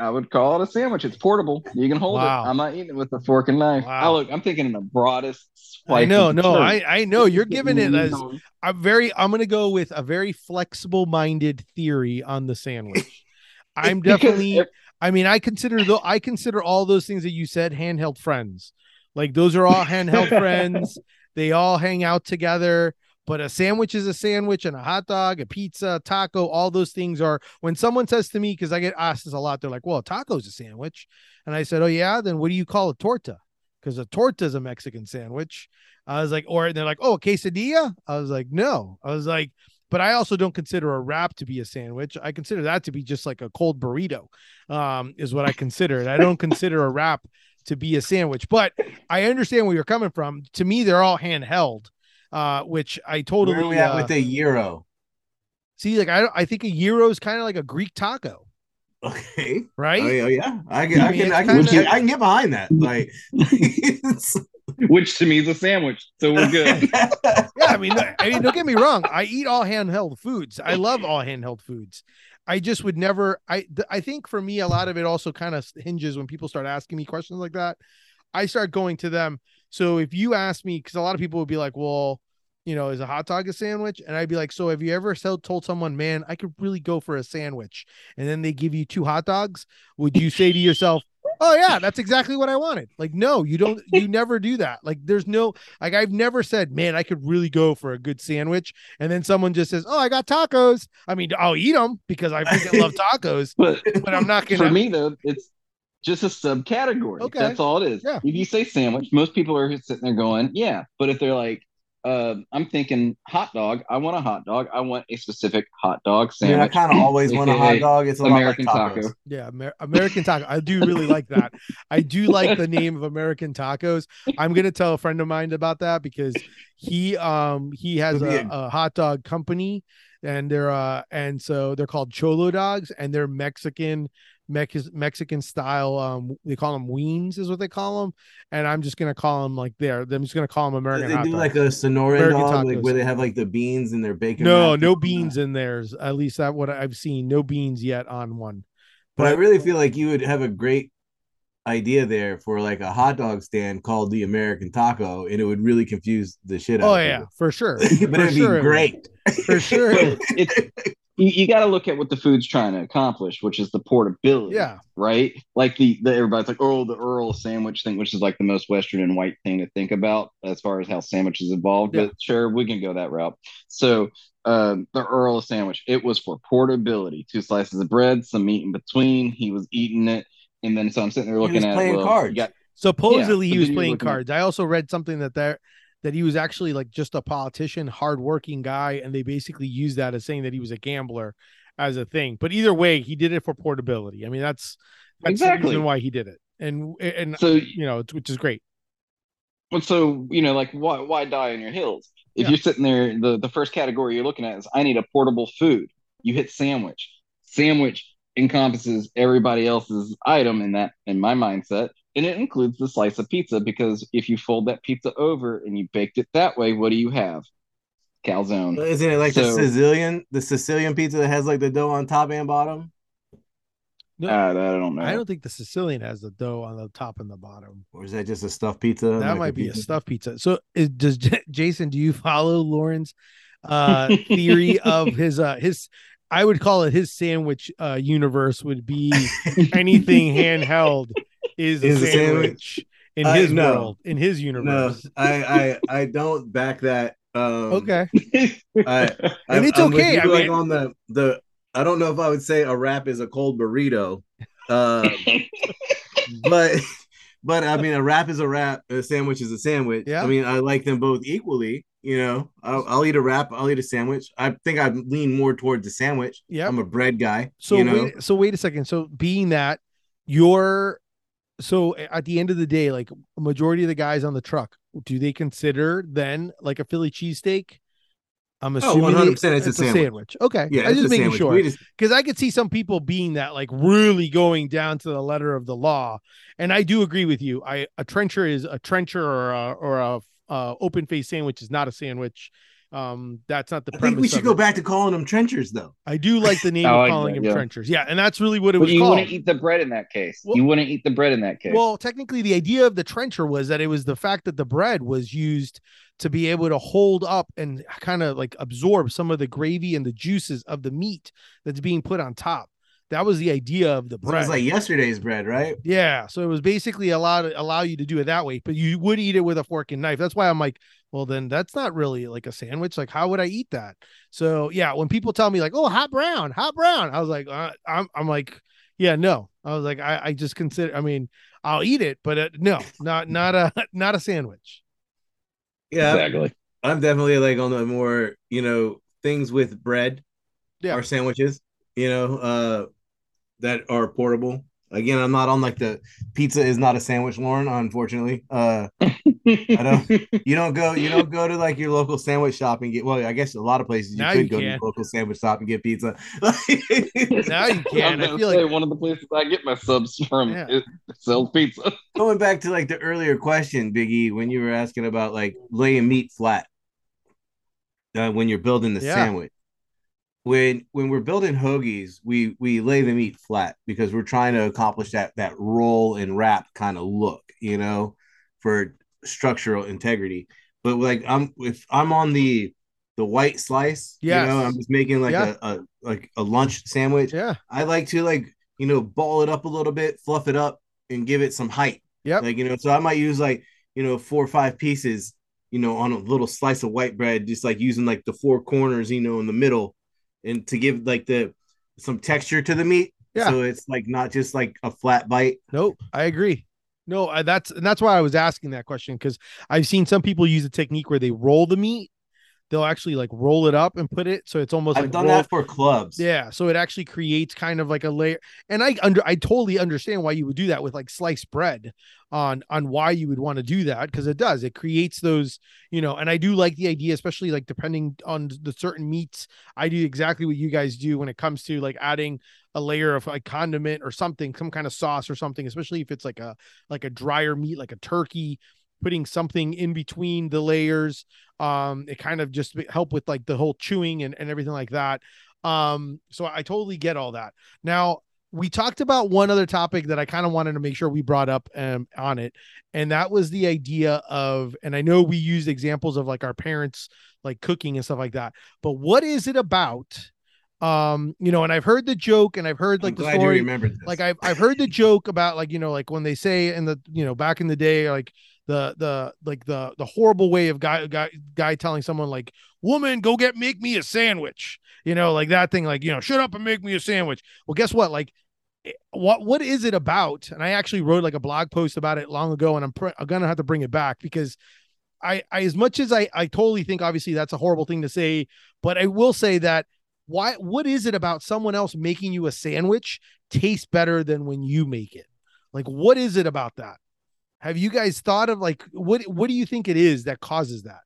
I would call it a sandwich. It's portable. You can hold Wow. it. I'm not eating it with a fork and knife. Wow. I look. I'm thinking in the broadest. I know, no, term. I I know you're giving it as mm-hmm. No. I'm very I'm gonna go with a very flexible minded theory on the sandwich. I'm definitely if- I mean I consider though I consider all those things that you said handheld friends. Like those are all handheld friends. They all hang out together. But a sandwich is a sandwich and a hot dog, a pizza, taco, all those things are when someone says to me, because I get asked this a lot, they're like, Well, taco's a sandwich. And I said, Oh, yeah, then what do you call a torta? Because a torta is a Mexican sandwich. I was like, or they're like, oh, a quesadilla. I was like, no. I was like, but I also don't consider a wrap to be a sandwich. I consider that to be just like a cold burrito, um, is what I consider it. I don't consider a wrap to be a sandwich, but I understand where you're coming from. To me, they're all handheld, uh, which I Where totally are we at uh, with the gyro? see. Like, I I think a gyro is kind of like a Greek taco, Okay. right? Oh, yeah, yeah. I can, I I can, I can, kinda- I can get behind that. Like, which to me is a sandwich. So we're good. yeah, I mean, I mean, don't get me wrong. I eat all handheld foods. I love all handheld foods. I just would never. I th- I think for me, a lot of it also kind of hinges when people start asking me questions like that. I start going to them. So if you ask me, because a lot of people would be like, "Well, you know, is a hot dog a sandwich?" And I'd be like, "So have you ever told someone, man, I could really go for a sandwich?" And then they give you two hot dogs. Would you say to yourself, oh yeah, that's exactly what I wanted. Like, no, you don't. You never do that. Like, there's no like I've never said, man, I could really go for a good sandwich, and then someone just says, oh, I got tacos. I mean, I'll eat them because I freaking love tacos, But but I'm not gonna. For me though, it's just a subcategory. Okay. That's all it is. Yeah. If you say sandwich, most people are sitting there going, yeah. But if they're like, uh, I'm thinking hot dog, I want a hot dog. I want a specific hot dog I mean, I kind of always want a hot dog. It's a American lot like tacos. taco. Yeah, Amer- American taco. I do really like that. I do like the name of American tacos. I'm gonna tell a friend of mine about that because he um he has a, a hot dog company and they're uh and so they're called Cholo dogs and they're Mexican Mex- Mexican style um they call them weens is what they call them and I'm just gonna call them like there. I'm just gonna call them American They hot do dogs. like a Sonoran American dog, like where they have like the beans and their bacon. no, no beans that. in theirs. At least that what I've seen. No beans yet on one. But I really feel like you would have a great idea there for like a hot dog stand called the American Taco, and it would really confuse the shit out. Oh of yeah, for sure. but For it'd sure be it great. For sure. it would. It's you, you got to look at what the food's trying to accomplish, which is the portability. Yeah. Right. Like the, the everybody's like, oh, the Earl sandwich thing, which is like the most Western and white thing to think about as far as how sandwiches evolved. Yeah. But sure, we can go that route. So um, the Earl sandwich, it was for portability. Two slices of bread, some meat in between. He was eating it, and then so I'm sitting there He looking was at playing well, cards. Got Supposedly Yeah, he was playing looking at- cards. I also read something that there that he was actually like just a politician, hardworking guy, and they basically used that as saying that he was a gambler as a thing. But either way, he did it for portability. I mean, that's that's the Exactly. reason why he did it, and and so you know, which is great. Well, so you know, like why why die on your heels? If Yeah. you're sitting there, the the first category you're looking at is I need a portable food. You hit sandwich. Sandwich encompasses everybody else's item in that in my mindset, and it includes the slice of pizza because if you fold that pizza over and you baked it that way, what do you have? Calzone. Isn't it like So- the Sicilian, the Sicilian pizza that has like the dough on top and bottom? No, Uh, I don't know. I don't think the Sicilian has the dough on the top and the bottom. Or is that just a stuffed pizza? That Like might be a stuffed pizza. So, is, does J- Jason? Do you follow Lauren's uh, theory of his uh, his? I would call it his sandwich uh, universe would be anything handheld is a Is a sandwich, in I- his no. world, in his universe. No, universe. I, I I don't back that. Um, Okay, I, And it's I'm okay, you, I like mean- on the the. I don't know if I would say a wrap is a cold burrito, uh, but but I mean a wrap is a wrap. A sandwich is a sandwich. Yeah. I mean I like them both equally. You know, I'll, I'll eat a wrap. I'll eat a sandwich. I think I lean more towards the sandwich. Yeah, I'm a bread guy. so you know, wait, so wait a second. So being that you're so at the end of the day, like a majority of the guys on the truck, do they consider then like a Philly cheesesteak? I'm oh, assuming 100 they- percent, it's, a sandwich. Okay, Yeah, I it's just making sandwich. sure just- because I could see some people being that like really going down to the letter of the law, and I do agree with you. I a trencher is a trencher or a, or a uh, open face sandwich is not a sandwich. Um, that's not the I think we should go it. back to calling them trenchers, though. I do like the name I of like calling that, him yeah. trenchers. Yeah, and that's really what it But was you called. wouldn't eat the bread in that case. Well- you wouldn't eat the bread in that case. Well, technically, the idea of the trencher was that it was the fact that the bread was used to be able to hold up and kind of like absorb some of the gravy and the juices of the meat that's being put on top. That was the idea of the So bread. it's like yesterday's bread, right? yeah, so it was basically allow allow you to do it that way, but you would eat it with a fork and knife. That's why I'm like, well, then that's not really like a sandwich. Like, how would I eat that? So yeah, when people tell me like, oh, hot brown, hot brown, I was like, uh, I'm I'm like, yeah, no. I was like, I, I just consider. I mean, I'll eat it, but uh, no, not not a not a sandwich. Yeah, exactly. I'm definitely like on the more, you know, things with bread Yeah. or sandwiches, you know, uh that are portable. Again, I'm not on like the pizza is not a sandwich, Lauren, unfortunately. Uh I don't you don't go you don't go to like your local sandwich shop and get well, I guess a lot of places you Now could you go to your local sandwich shop and get pizza. Now you I can. was I gonna feel say like one of the places I get my subs from Yeah. it sells pizza. Going back to like the earlier question, Biggie, when you were asking about like laying meat flat uh, when you're building the Yeah. sandwich. When when we're building hoagies, we we lay the meat flat because we're trying to accomplish that that roll and wrap kind of look, you know, for structural integrity. But like I'm if I'm on the the white slice, Yes. you know, I'm just making like Yeah. a, a like a lunch sandwich. yeah, I like to like you know ball it up a little bit, fluff it up, and give it some height. Yep. Like, you know, so I might use like, you know, four or five pieces, you know, on a little slice of white bread, just like using like the four corners, you know, in the middle and to give like the some texture to the meat. Yeah. So it's like not just like a flat bite. Nope, I agree. No, I, that's and that's why I was asking that question because I've seen some people use a technique where they roll the meat. They'll actually like roll it up and put it so it's almost I've like done rolled- that for clubs. Yeah, so it actually creates kind of like a layer, and I under I totally understand why you would do that with like sliced bread, on on why you would want to do that because it does it creates those you know, and I do like the idea, especially like depending on the certain meats. I do exactly what you guys do when it comes to like adding a layer of like condiment or something, some kind of sauce or something, especially if it's like a like a drier meat, like a turkey putting something in between the layers um it kind of just help with like the whole chewing and, and everything like that. Um so i totally get all that. Now we talked about one other topic that i kind of wanted to make sure we brought up um, on it and that was the idea of and i know we used examples of like our parents like cooking and stuff like that but what is it about um you know and i've heard the joke and i've heard like I'm the story you remembered this. like I've I've heard the joke about like you know like when they say in the you know back in the day like the the like the the horrible way of guy guy guy telling someone like woman go get make me a sandwich. You know like that thing like you know shut up and make me a sandwich. Well guess what? Like eh, what what is it about? And I actually wrote like a blog post about it long ago and I'm, pr- I'm gonna have to bring it back because I, I as much as I I totally think obviously that's a horrible thing to say but I will say that why what is it about someone else making you a sandwich taste better than when you make it? Like what is it about that have you guys thought of like what what do you think it is that causes that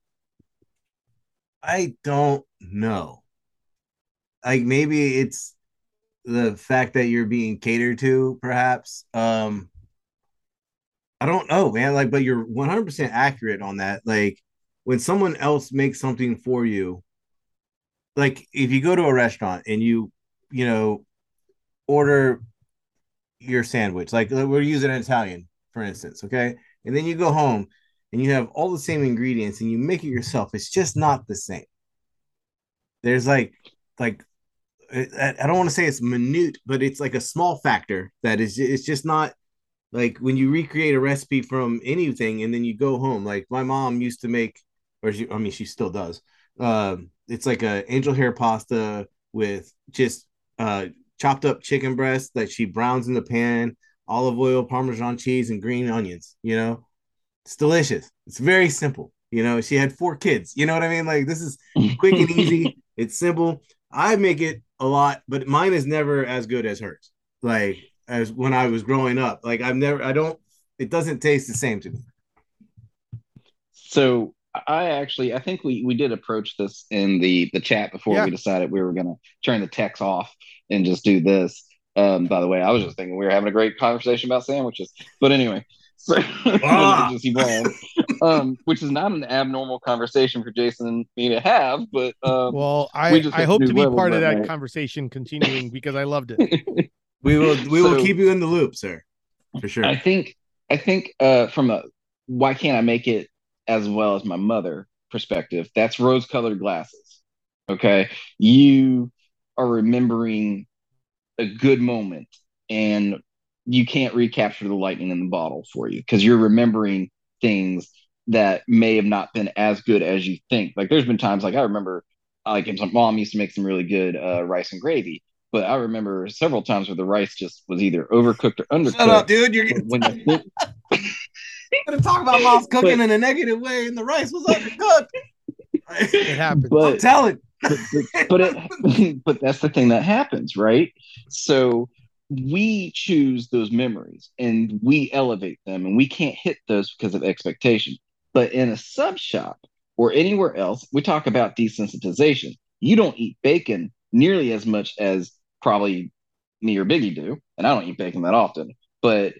I don't know. Like maybe it's the fact that you're being catered to, perhaps. Um I don't know, man. Like, but you're 100% accurate on that. Like, when someone else makes something for you, like if you go to a restaurant and you, you know, order your sandwich, like we're using Italian, for instance, okay? And then you go home and you have all the same ingredients and you make it yourself, it's just not the same. There's like, like, I I don't want to say it's minute, but it's like a small factor that is, it's just not like when you recreate a recipe from anything and then you go home. Like my mom used to make, or she, I mean, she still does. Um, it's like a angel hair pasta with just uh chopped up chicken breast that she browns in the pan, olive oil, parmesan cheese, and green onions. You know, it's delicious. It's very simple. You know, she had four kids. You know what I mean? Like this is quick and easy. It's simple. I make it a lot, but mine is never as good as hers. Like as when I was growing up. Like I've never. I don't. It doesn't taste the same to me. So I actually I think we we did approach this in the the chat before Yeah. we decided we were gonna turn the text off and just do this. Um, by the way, I was just thinking we were having a great conversation about sandwiches, but anyway, so Ah. just evolved, um, which is not an abnormal conversation for Jason and me to have, but um, well i we i hope to be part of that that night. conversation continuing because i loved it We will. We will keep you in the loop, sir, for sure. I think I think uh, from a why can't I make it as well as my mother perspective, that's rose colored glasses. Okay. You are remembering a good moment and you can't recapture the lightning in the bottle for you because you're remembering things that may have not been as good as you think. Like there's been times like I remember like if my mom used to make some really good uh, rice and gravy, but I remember several times where the rice just was either overcooked or undercooked. Shut up, dude. You're When you think gonna talk about mom's cooking But- in a negative way, and the rice was undercooked. it happens I'm telling. But, but, it but that's the thing that happens right? So we choose those memories and we elevate them and we can't hit those because of expectation. But in a sub shop or anywhere else we talk about desensitization. You don't eat bacon nearly as much as probably me or biggie do and i don't eat bacon that often but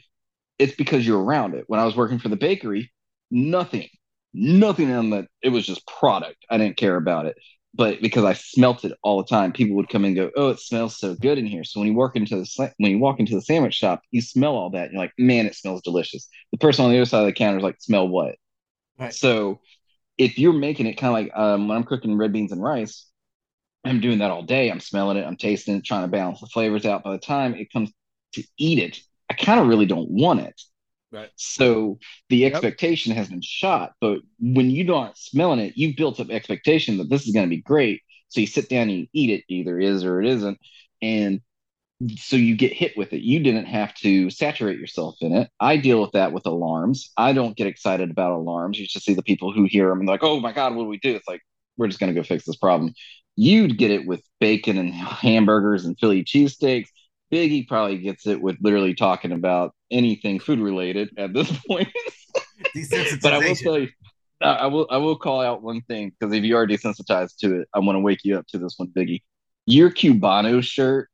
it's because you're around it. When i was working for the bakery nothing nothing on that it was just product. I didn't care about it but because I smelt it all the time, people would come and go, "Oh, it smells so good in here." So when you walk into the when you walk into the sandwich shop, you smell all that. You're like, "Man, it smells delicious." The person on the other side of the counter is like, "Smell what?" Right. So if you're making it kind of like um, when I'm cooking red beans and rice, I'm doing that all day. I'm smelling it, I'm tasting it, trying to balance the flavors out. By the time it comes to eat it, I kind of really don't want it. Right. So the expectation has been shot, but when you aren't smelling it, you've built up expectation that this is going to be great. So you sit down and you eat it, either is or it isn't, and so you get hit with it. You didn't have to saturate yourself in it. I deal with that with alarms. I don't get excited about alarms. You just see the people who hear them and like, oh my god, what do we do? It's like we're just going to go fix this problem. You'd get it with bacon and hamburgers and Philly cheesesteaks. Biggie probably gets it with literally talking about anything food related at this point. but I will tell you, I will I will call out one thing because if you are desensitized to it, I want to wake you up to this one, Biggie. Your Cubano shirt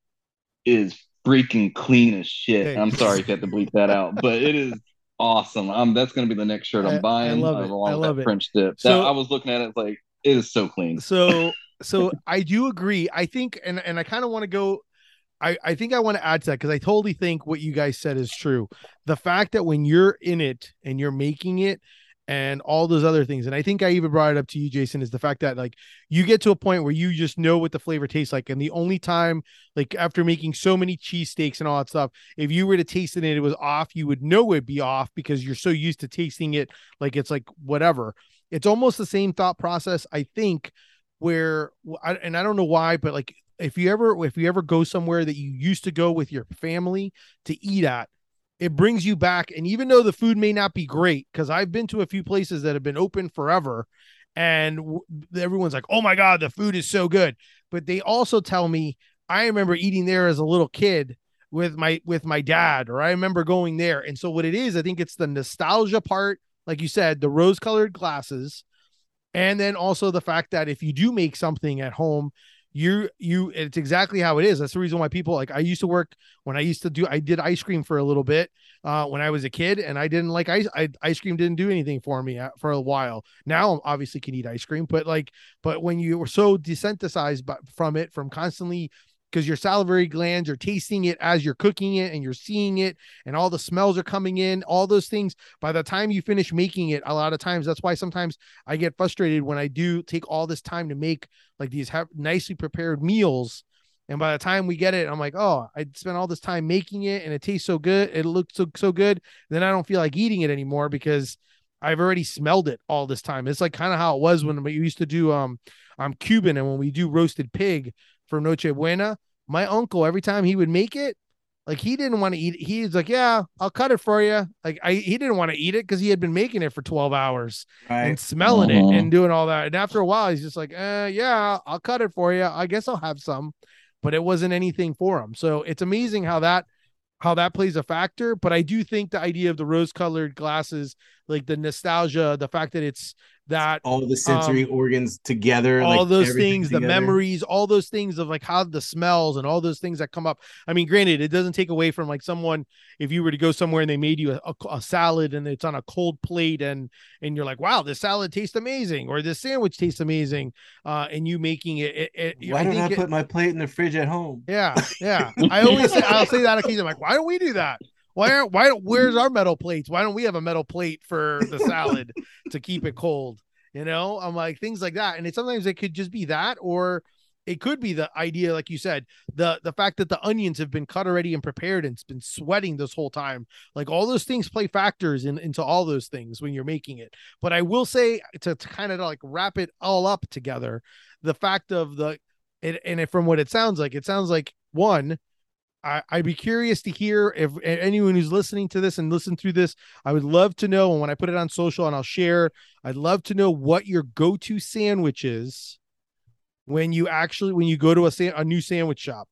is freaking clean as shit. Hey. I'm sorry if you have to bleep that out, but it is awesome. Um, that's gonna be the next shirt I'm buying. I love it. I love it. French dip. So, that, I was looking at it like it is so clean. So so I do agree. I think and and I kind of want to go I, I think I want to add to that because I totally think what you guys said is true. The fact that when you're in it and you're making it and all those other things, and I think I even brought it up to you, Jason, is the fact that like you get to a point where you just know what the flavor tastes like. And the only time, like after making so many cheesesteaks and all that stuff, if you were to taste it and it was off, you would know it'd be off because you're so used to tasting it like it's like whatever. It's almost the same thought process, I think, where and I don't know why, but like if you ever if you ever go somewhere that you used to go with your family to eat at it brings you back. And even though the food may not be great because i've been to a few places that have been open forever and everyone's like oh my god the food is so good. But they also tell me i remember eating there as a little kid with my with my dad or i remember going there. And so what it is i think it's the nostalgia part like you said the rose colored glasses and then also the fact that if you do make something at home you you it's exactly how it is. That's the reason why people like i used to work when i used to do i did ice cream for a little bit uh when i was a kid and i didn't like ice I, ice cream didn't do anything for me uh, for a while. Now i obviously can eat ice cream but like but when you were so desensitized from it from constantly because your salivary glands are tasting it as you're cooking it and you're seeing it and all the smells are coming in all those things. By the time you finish making it a lot of times that's why sometimes i get frustrated when i do take all this time to make like these have nicely prepared meals. And by the time we get it i'm like oh i spent all this time making it and it tastes so good. It looks so, so good. Then i don't feel like eating it anymore because I've already smelled it all this time. It's like kind of how it was when we used to do um I'm Cuban and when we do roasted pig, for Noche Buena, my uncle every time he would make it, like he didn't want to eat it. He's like, "Yeah, I'll cut it for you." Like I, he didn't want to eat it because he had been making it for twelve hours right. and smelling uh-huh. it and doing all that. And after a while, he's just like, uh, "Yeah, I'll cut it for you. I guess I'll have some," but it wasn't anything for him. So it's amazing how that how that plays a factor. But I do think the idea of the rose colored glasses, like the nostalgia, the fact that it's that all the sensory um, organs together all like those things together. the memories all those things of like how the smells and all those things that come up. I mean granted it doesn't take away from like someone if you were to go somewhere and they made you a, a, a salad and it's on a cold plate and and you're like wow this salad tastes amazing or this sandwich tastes amazing uh and you making it, it, it why I don't i put my plate in the fridge at home? Yeah yeah. I always say i'll say that occasionally like why don't we do that why aren't why where's our metal plates? Why don't we have a metal plate for the salad to keep it cold? You know, I'm like things like that. And it sometimes it could just be that, or it could be the idea, like you said, the the fact that the onions have been cut already and prepared and it's been sweating this whole time. Like all those things play factors in, into all those things when you're making it. But I will say to, to kind of like wrap it all up together, the fact of the it, and it, from what it sounds like, it sounds like one, I, would be curious to hear if anyone who's listening to this and listen through this, I would love to know. And when I put it on social and I'll share, I'd love to know what your go-to sandwich is when you actually when you go to a a new sandwich shop.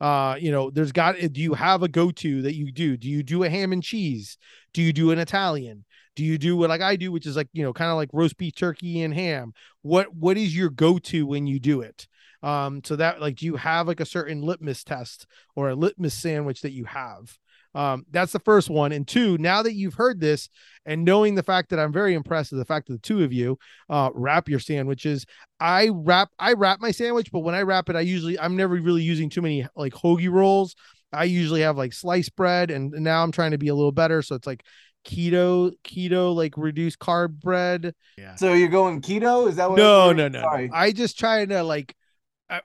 Uh, you know, there's got. Do you have a go-to that you do? Do you do a ham and cheese? Do you do an Italian? Do you do what like I do, which is like you know, kind of like roast beef, turkey, and ham? What what is your go-to when you do it? Um, so that like, do you have like a certain litmus test or a litmus sandwich that you have? Um, that's the first one. And two, now that you've heard this and knowing the fact that I'm very impressed with the fact that the two of you uh, wrap your sandwiches, I wrap I wrap my sandwich, but when I wrap it, I usually I'm never really using too many like hoagie rolls. I usually have like sliced bread, and now I'm trying to be a little better, so it's like keto keto like reduced carb bread. Yeah. So you're going keto? Is that what? No, no, no, no. I just trying to like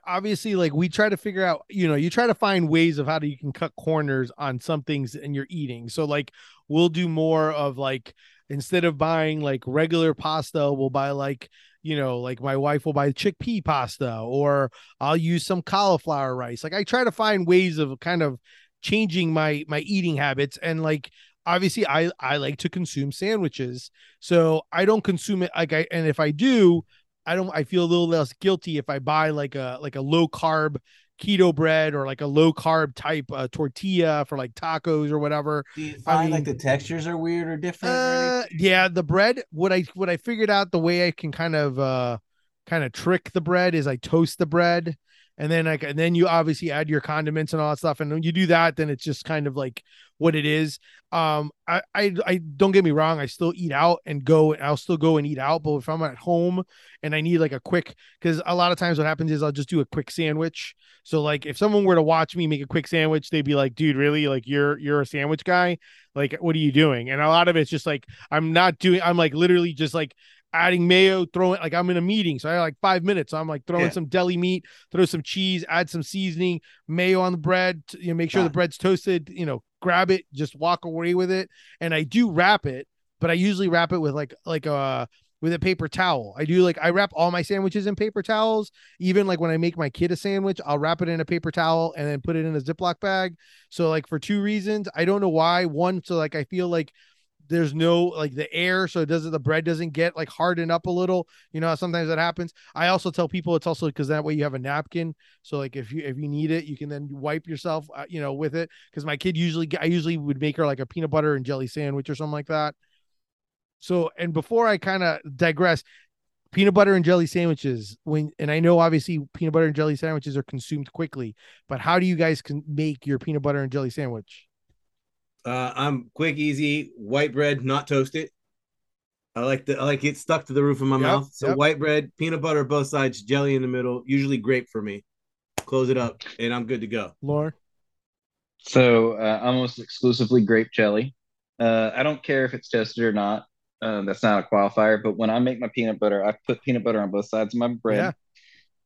obviously like we try to figure out you know you try to find ways of how you can cut corners on some things in your eating. So like we'll do more of like instead of buying like regular pasta we'll buy like you know like my wife will buy chickpea pasta or i'll use some cauliflower rice. Like i try to find ways of kind of changing my my eating habits. And like obviously i i like to consume sandwiches. So i don't consume it like i and if i do I don't I feel a little less guilty if I buy like a like a low carb keto bread or like a low carb type uh, tortilla for like tacos or whatever. Do you find I mean, like the textures are weird or different? Uh, or yeah, the bread. What I what I figured out the way I can kind of uh kind of trick the bread is I toast the bread and then like and then you obviously add your condiments and all that stuff. And when you do that then it's just kind of like what it is. Um I, I i don't get me wrong i still eat out and go i'll still go and eat out. But if i'm at home and i need like a quick because a lot of times what happens is i'll just do a quick sandwich. So like if someone were to watch me make a quick sandwich they'd be like dude really? Like you're you're a sandwich guy? Like what are you doing? And a lot of it's just like i'm not doing i'm like literally just like adding mayo, throwing like I'm in a meeting, so I have like five minutes. So I'm like throwing yeah. some deli meat, throw some cheese, add some seasoning, mayo on the bread, you know, make sure the bread's toasted, you know, grab it, just walk away with it. And I do wrap it, but I usually wrap it with like like a uh, with a paper towel. I do like I wrap all my sandwiches in paper towels. Even like when I make my kid a sandwich, I'll wrap it in a paper towel and then put it in a Ziploc bag. So like for two reasons, I don't know why. One, so like I feel like there's no like the air so it doesn't the bread doesn't get like hardened up a little. You know sometimes that happens? I also tell people it's also because that way you have a napkin. So like if you if you need it you can then wipe yourself uh, you know with it. Because my kid usually i usually would make her like a peanut butter and jelly sandwich or something like that. So and before i kind of digress peanut butter and jelly sandwiches when and i know obviously peanut butter and jelly sandwiches are consumed quickly but how do you guys can make your peanut butter and jelly sandwich uh, I'm quick, easy, white bread, not toasted. I like the I like it stuck to the roof of my yep, mouth. So yep. white bread, peanut butter both sides, jelly in the middle, usually grape for me. Close it up, and I'm good to go. Lauren. So uh, almost exclusively grape jelly. Uh, I don't care if it's toasted or not. Uh, that's not a qualifier. But when I make my peanut butter, I put peanut butter on both sides of my bread.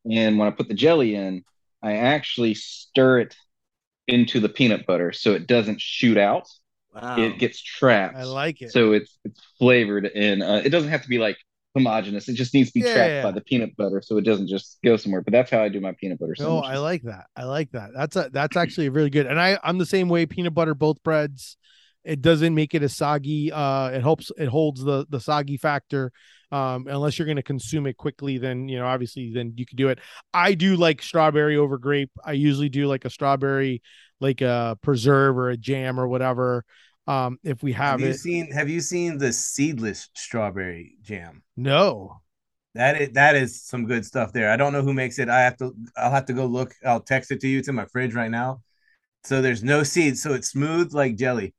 Yeah. And when I put the jelly in, I actually stir it into the peanut butter so it doesn't shoot out. Wow. It gets trapped. I like it. So it's it's flavored and uh, it doesn't have to be like homogenous. It just needs to be yeah, trapped yeah. by the peanut butter so it doesn't just go somewhere. But that's how I do my peanut butter. Oh, I like that. I like that. That's a that's actually really good. And I I'm the same way. Peanut butter both breads. It doesn't make it as soggy. Uh, it helps. It holds the the soggy factor. Um, unless you're going to consume it quickly, then you know obviously then you can do it. I do like strawberry over grape. I usually do like a strawberry, like a preserve or a jam or whatever. Um, if we have, have you it. seen Have you seen the seedless strawberry jam? No. That is that is some good stuff there. I don't know who makes it. I have to. I'll have to go look. I'll text it to you. It's in my fridge right now. So there's no seeds. So it's smooth like jelly.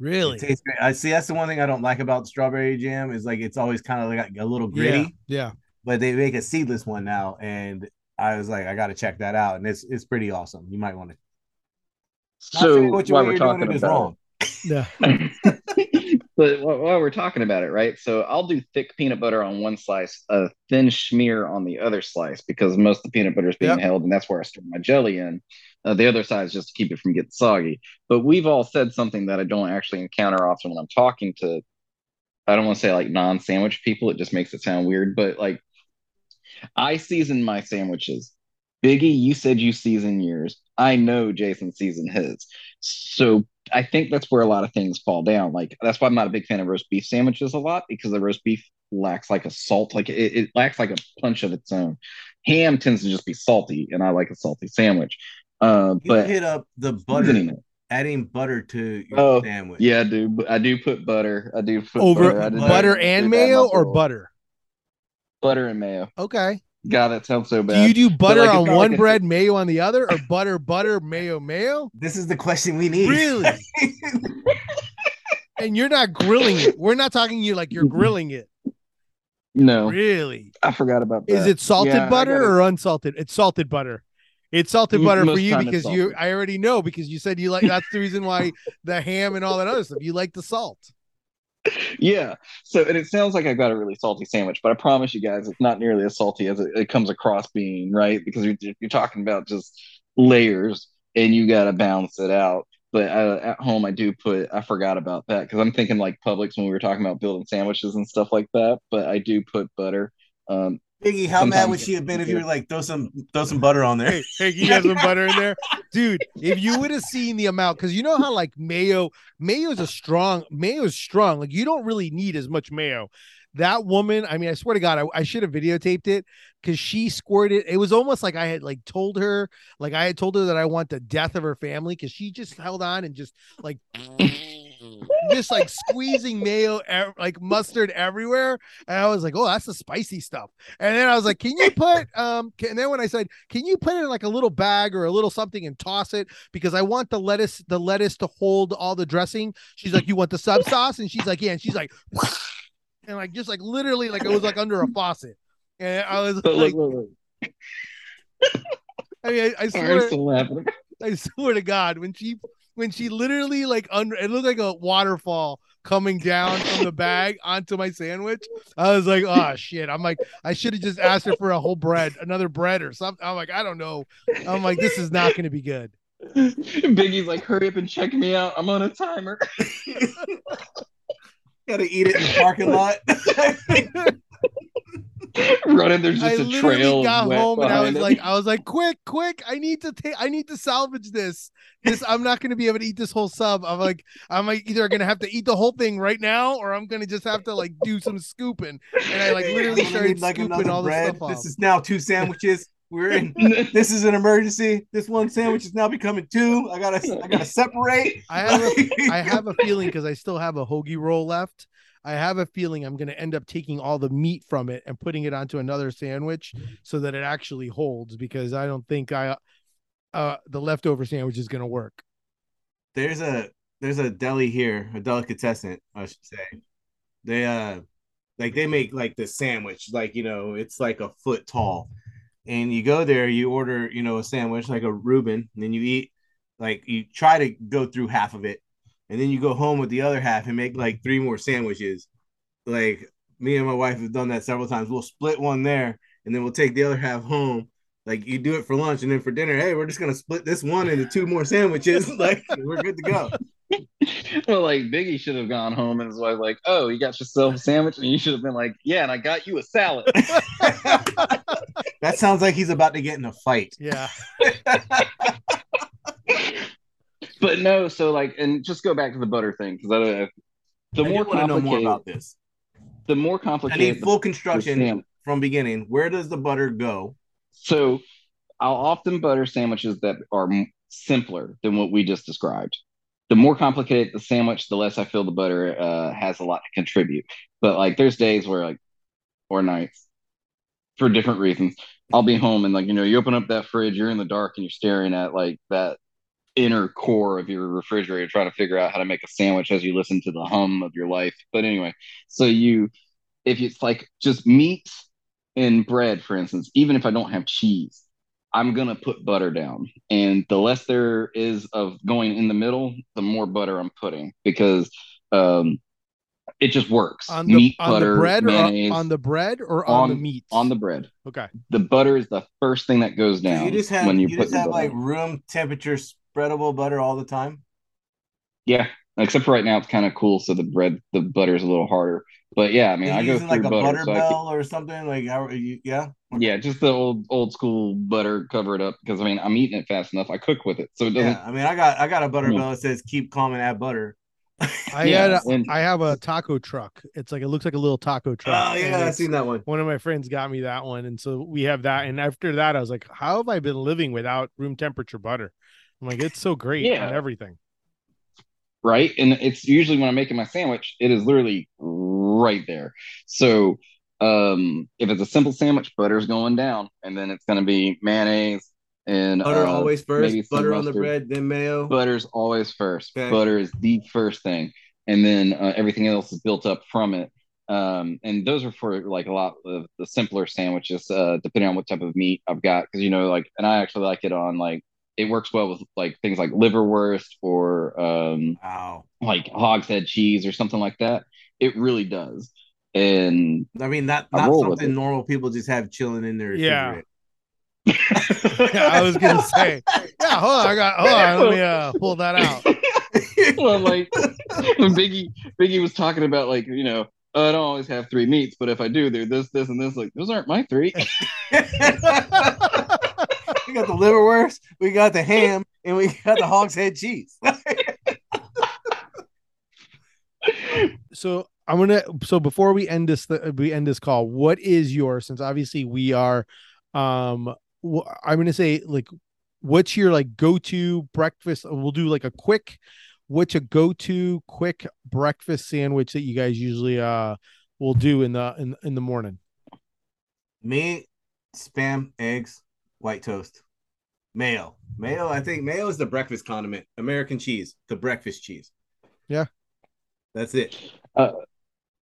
Really? It tastes great. I see that's the one thing I don't like about strawberry jam is like it's always kind of like a little gritty. Yeah. yeah. But they make a seedless one now, and I was like, I got to check that out, and it's it's pretty awesome. You might want to. So what you, while we're talking about wrong. Yeah. but while we're talking about it, right? So I'll do thick peanut butter on one slice, a thin smear on the other slice because most of the peanut butter is being yep. held, and that's where I store my jelly in. Uh, the other side is just to keep it from getting soggy. But we've all said something that I don't actually encounter often when I'm talking to, I don't want to say like non sandwich people. It just makes it sound weird. But like, I season my sandwiches. Biggie, you said you season yours. I know Jason seasoned his. So I think that's where a lot of things fall down. Like, that's why I'm not a big fan of roast beef sandwiches a lot because the roast beef lacks like a salt, like it, it lacks like a punch of its own. Ham tends to just be salty, and I like a salty sandwich. Uh, you but hit up the butter, adding butter to your oh, sandwich. Yeah, I do. I do put butter. I do put over butter, butter and mayo or butter. Butter and mayo. Okay. God, that sounds so bad. Do you do butter like, on one like bread, mayo on the other, or butter, butter, mayo, mayo? This is the question we need. Really? and you're not grilling it. We're not talking you like you're grilling it. No. Really? I forgot about that. Is it salted yeah, butter or unsalted? It's salted butter. It's salted butter Most for you because you I already know because you said you like that's the reason why the ham and all that other stuff. You like the salt. Yeah. So, and it sounds like I've got a really salty sandwich, but I promise you guys, it's not nearly as salty as it, it comes across being, right? Because you're, you're talking about just layers and you got to balance it out. But uh, at home, I do put, I forgot about that because I'm thinking like Publix when we were talking about building sandwiches and stuff like that. But I do put butter. Um, Biggie, how mad would she have been if you were like throw some throw some butter on there? Hey, hey, you got some butter in there, dude. If you would have seen the amount, because you know how like mayo, mayo is a strong, mayo is strong. Like you don't really need as much mayo. That woman, I mean, I swear to God, I, I should have videotaped it because she squirted. It was almost like I had like told her, like I had told her that I want the death of her family because she just held on and just like just like squeezing mayo, like mustard everywhere. And I was like, oh, that's the spicy stuff. And then I was like, can you put, um, can, and then when I said, can you put it in like a little bag or a little something and toss it because I want the lettuce, the lettuce to hold all the dressing. She's like, you want the sub sauce? And she's like, yeah. And she's like, and like just like literally like it was like under a faucet. And I was but like, look, look, look. I mean, I, I swear. I swear to God, when she when she literally like under it looked like a waterfall coming down from the bag onto my sandwich. I was like, oh shit. I'm like, I should have just asked her for a whole bread, another bread or something. I'm like, I don't know. I'm like, this is not gonna be good. Biggie's like, hurry up and check me out. I'm on a timer. Gotta eat it in the parking lot. Running, there's I just a literally trail. got of wet home and I was behind like. I was like, quick, quick, I need to take I need to salvage this. This I'm not gonna be able to eat this whole sub. I'm like, I'm like either gonna have to eat the whole thing right now or I'm gonna just have to like do some scooping. And I like literally started like, scooping another all this bread. stuff off. This is now two sandwiches. We're in. This is an emergency. This one sandwich is now becoming two. I gotta I gotta separate. I have a, I have a feeling because I still have a hoagie roll left. I have a feeling I'm going to end up taking all the meat from it and putting it onto another sandwich so that it actually holds because I don't think I uh the leftover sandwich is going to work. there's a there's a deli here, a delicatessen, I should say. They uh like they make like the sandwich, like you know, it's like a foot tall. And you go there, you order, you know, a sandwich like a Reuben, and then you eat like you try to go through half of it, and then you go home with the other half and make like three more sandwiches. Like me and my wife have done that several times. We'll split one there, and then we'll take the other half home. Like you do it for lunch, and then for dinner, hey, we're just gonna split this one into two more sandwiches. like we're good to go. well, like Biggie should have gone home and his wife like, "Oh, you got yourself a sandwich," and you should have been like, "Yeah, and I got you a salad." that sounds like he's about to get in a fight. Yeah. But no, so like, and just go back to the butter thing because I, the I more want to know more about this. the more complicated. I need full construction from beginning. Where does the butter go? So I'll often butter sandwiches that are simpler than what we just described. The more complicated the sandwich, the less I feel the butter uh, has a lot to contribute. But like, there's days where like, or nights, for different reasons, I'll be home and like you know, you open up that fridge, you're in the dark and you're staring at like that inner core of your refrigerator, trying to figure out how to make a sandwich as you listen to the hum of your life. But anyway, so you, if it's like just meat and bread, for instance, even if I don't have cheese, I'm gonna put butter down. And the less there is of going in the middle, the more butter I'm putting because um, it just works. On the meat, on butter, the bread or mayonnaise, on, on the bread or on, the meat? on the bread. Okay. The butter is the first thing that goes down you just have when you, you, put just have butter. like room temperature spreadable butter all the time. Yeah, except for right now, it's kind of cool. So the bread, the butter is a little harder. But yeah, I mean, I you go using through like a butter. butter so I bell or something like how are you, yeah. can- yeah, just the old old school butter, cover it up because I mean, I'm eating it fast enough. I cook with it, so it doesn't. Yeah, I mean, I got I got a butter Yeah. bell that says keep calm and add butter. I Yeah, had a, and- I have a taco truck. It's like it looks like a little taco truck. Oh yeah, I've it's- seen that one. One of my friends got me that one, and so we have that. And after that, I was like, "How have I been living without room temperature butter?" I'm like, "It's so great Yeah. on everything." right? And it's usually when I'm making my sandwich, it is literally right there. So um, if it's a simple sandwich, butter's going down, and then it's going to be mayonnaise and Butter uh, always first, maybe some butter on the bread, then mayo. Butter's always first. Okay. Butter is the first thing, and then uh, everything else is built up from it. Um, and those are for like a lot of the simpler sandwiches, uh, depending on what type of meat I've got. Because you know, like, and I actually like it on like it works well with like things like liverwurst or um, Wow. like hogshead cheese or something like that. It really does. And I mean, not I not roll with something normal people just have chilling in their Yeah. Yeah, I was gonna say. Yeah, hold on. I got. Hold on. Let me uh, pull that out. well, like when Biggie Biggie was talking about like you know oh, I don't always have three meats, but if I do, they're this, this, and this. Like those aren't my three. we got the liverwurst, we got the ham, and we got the hog's head cheese. so I'm gonna. So before we end this, we end this call. What is your? Since obviously we are, um, I'm gonna say like, what's your like go to breakfast? We'll do like a quick. What's a go to quick breakfast sandwich that you guys usually uh will do in the in in the morning? Me, spam, eggs, white toast, mayo. Mayo, I think mayo is the breakfast condiment. American cheese, the breakfast cheese. Yeah. That's it.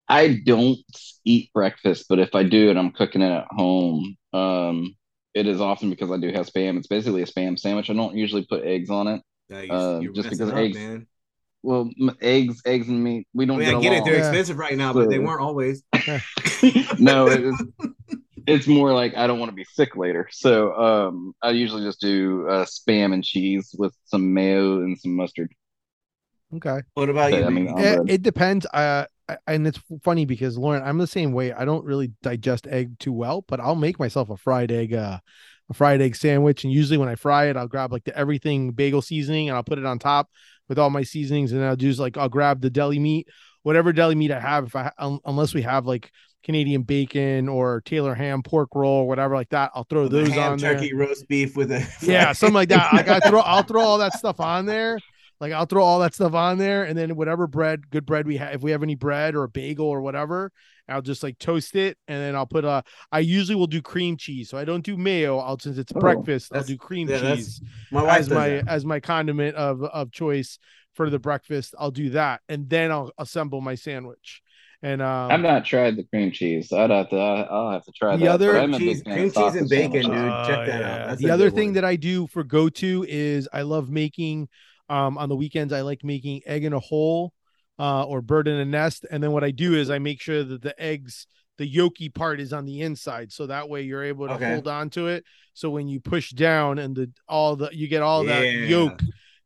I don't eat breakfast, but if I do and I'm cooking it at home, um, it is often because I do have spam. It's basically a spam sandwich. I don't usually put eggs on it. Now you, Uh, you're just because up, eggs- man. Well, eggs, eggs and meat. We don't mean, get I get it. They're Yeah. expensive right now, but they weren't always. no, it is, it's more like I don't want to be sick later. So um, I usually just do uh, spam and cheese with some mayo and some mustard. Okay. What about you? I mean, it, it depends. Uh, I- and it's funny because Lauren, I'm the same way. I don't really digest egg too well, but I'll make myself a fried egg, uh, a fried egg sandwich. And usually when I fry it, I'll grab like the everything bagel seasoning and I'll put it on top with all my seasonings. And I'll do like I'll grab the deli meat, whatever deli meat I have. If I un- unless we have like Canadian bacon or Taylor ham pork roll or whatever like that, I'll throw those ham on there turkey roast beef with a yeah, something like that. Like I throw, I'll throw all that stuff on there. Like I'll throw all that stuff on there, and then whatever bread, good bread we have, if we have any bread or a bagel or whatever, I'll just like toast it, and then I'll put a. I usually will do cream cheese, so I don't do mayo. I'll since it's Oh, breakfast, I'll do cream yeah, cheese My wife as my that. as my condiment of of choice for the breakfast. I'll do that, and then I'll assemble my sandwich. And um, I've not tried the cream cheese. I'd have to. I'll have to try The that. other- but I'm a Cream cheese- cream cheese and bacon, sandwiches. dude. Check Oh, that out. That's the other thing one. that I do for go to is I love making um on the weekends I like making egg in a hole uh or bird in a nest and then what I do is I make sure that the eggs the yolky part is on the inside so that way you're able to Okay. hold on to it so when you push down and the all the you get all that yolk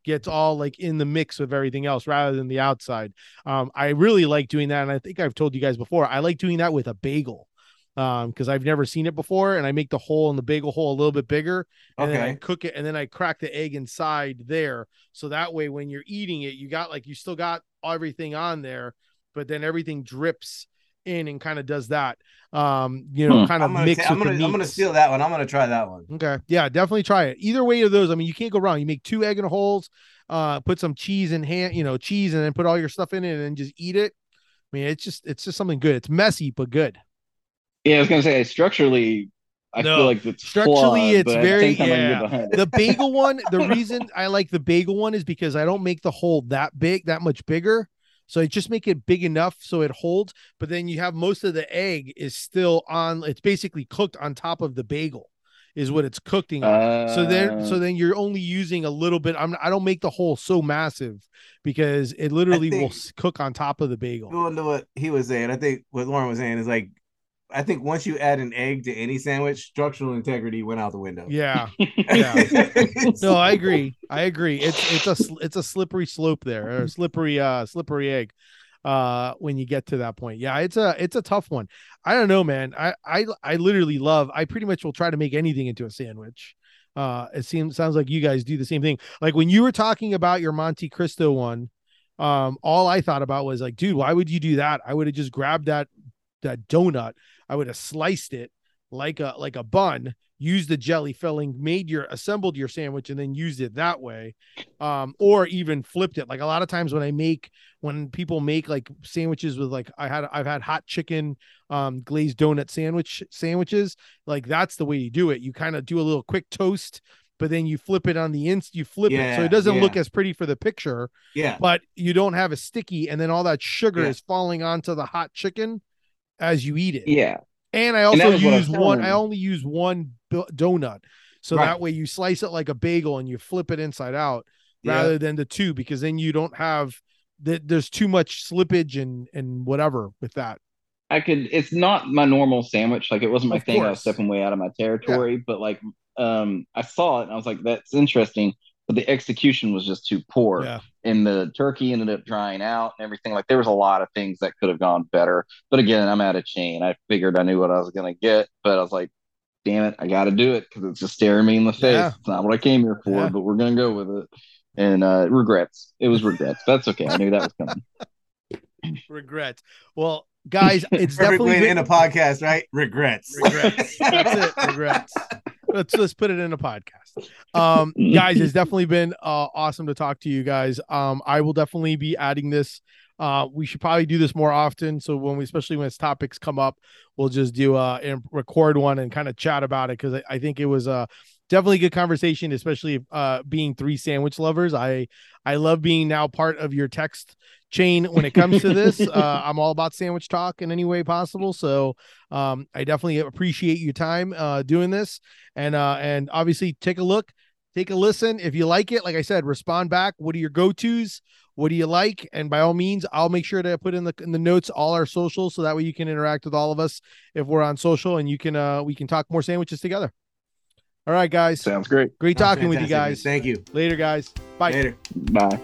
gets all like in the mix with everything else rather than the outside um I really like doing that and I think I've told you guys before I like doing that with a bagel um because I've never seen it before and I make the hole in the bagel hole a little bit bigger and then I Okay. cook it and then I crack the egg inside there. So that way when you're eating it, you got like you still got everything on there, but then everything drips in and kind of does that. Um, you know, Hmm. kind of I'm gonna, mix ta- I'm gonna, the I'm gonna steal that one. I'm gonna try that one. Okay. Yeah, definitely try it. Either way of those, I mean, you can't go wrong. You make two egg and holes, uh, put some cheese in hand, you know, cheese and then put all your stuff in it and then just eat it. I mean, it's just it's just something good. It's messy but good. Yeah, I was gonna say structurally, I No. feel like it's Structurally, flawed, it's but the very- same time, I can yeah. it. the bagel one the reason i like the bagel one is because i don't make the hole that big that much bigger so I just make it big enough so it holds but then you have most of the egg is still on it's basically cooked on top of the bagel is what it's cooking on. So then so Uh, then you're only using a little bit i'm i don't make the hole so massive because it literally will think- s- cook on top of the bagel. Going to what he was saying, I think what Lauren was saying is like, I think once you add an egg to any sandwich, structural integrity went out the window. yeah. No i agree. I agree. It's it's a it's a slippery slope there or a slippery uh slippery egg uh when you get to that point. Yeah it's a it's a tough one. I don't know man. I i i literally love i pretty much will try to make anything into a sandwich. Uh it seems sounds like you guys do the same thing. Like when you were talking about your monte cristo one um all i thought about was like dude why would you do that? I would have just grabbed that that donut i would have sliced it like a like a bun used the jelly filling made your assembled your sandwich and then used it that way. Um or even flipped it. Like a lot of times when i make when people make like sandwiches with like i had i've had hot chicken um glazed donut sandwich sandwiches like that's the way you do it. You kind of do a little quick toast but then you flip it on the inst you flip it. So it doesn't look as pretty for the picture yeah. but you don't have a sticky and then all that sugar Yeah. is falling onto the hot chicken as you eat it yeah, and I also that was I was use one. I only use one donut, so Right. that way you slice it like a bagel and you flip it inside out Yeah. rather than the two, because then you don't have that there's too much slippage and and whatever with that. I could. It's not my normal sandwich. Like it wasn't my Of thing. I was stepping way out of my territory. But like, um, I saw it and I was like, that's interesting. But the execution was just too poor. Yeah. And the turkey ended up drying out and everything. Like there was a lot of things that could have gone better. But again, I'm out of chain. I figured I knew what I was gonna get, but I was like, damn it, I got to do it because it's just staring me in the face. Yeah. It's not what I came here for, Yeah. but we're gonna go with it. And uh, regrets. It was regrets. That's okay. I knew that was coming. Regrets. Well, guys, it's definitely way been, end a podcast, right? Regrets. regrets. That's it. Regrets. Let's let's put it in a podcast. Um, guys, it's definitely been uh awesome to talk to you guys. Um, I will definitely be adding this. Uh, we should probably do this more often. So when we, especially when its topics come up, we'll just do uh and record one and kind of chat about it because I, I think it was a definitely good conversation, especially uh being three sandwich lovers. I I love being now part of your text chain when it comes to this. uh, I'm all about sandwich talk in any way possible. So um, I definitely appreciate your time uh, doing this, and uh, and obviously take a look, take a listen. If you like it, like I said, respond back. What are your go tos? What do you like? And by all means, I'll make sure to put in the in the notes all our socials so that way you can interact with all of us if we're on social, and you can uh we can talk more sandwiches together. All right, guys. Sounds great. Great talking with you guys. Thank you. Later, guys. Bye. Later. Bye.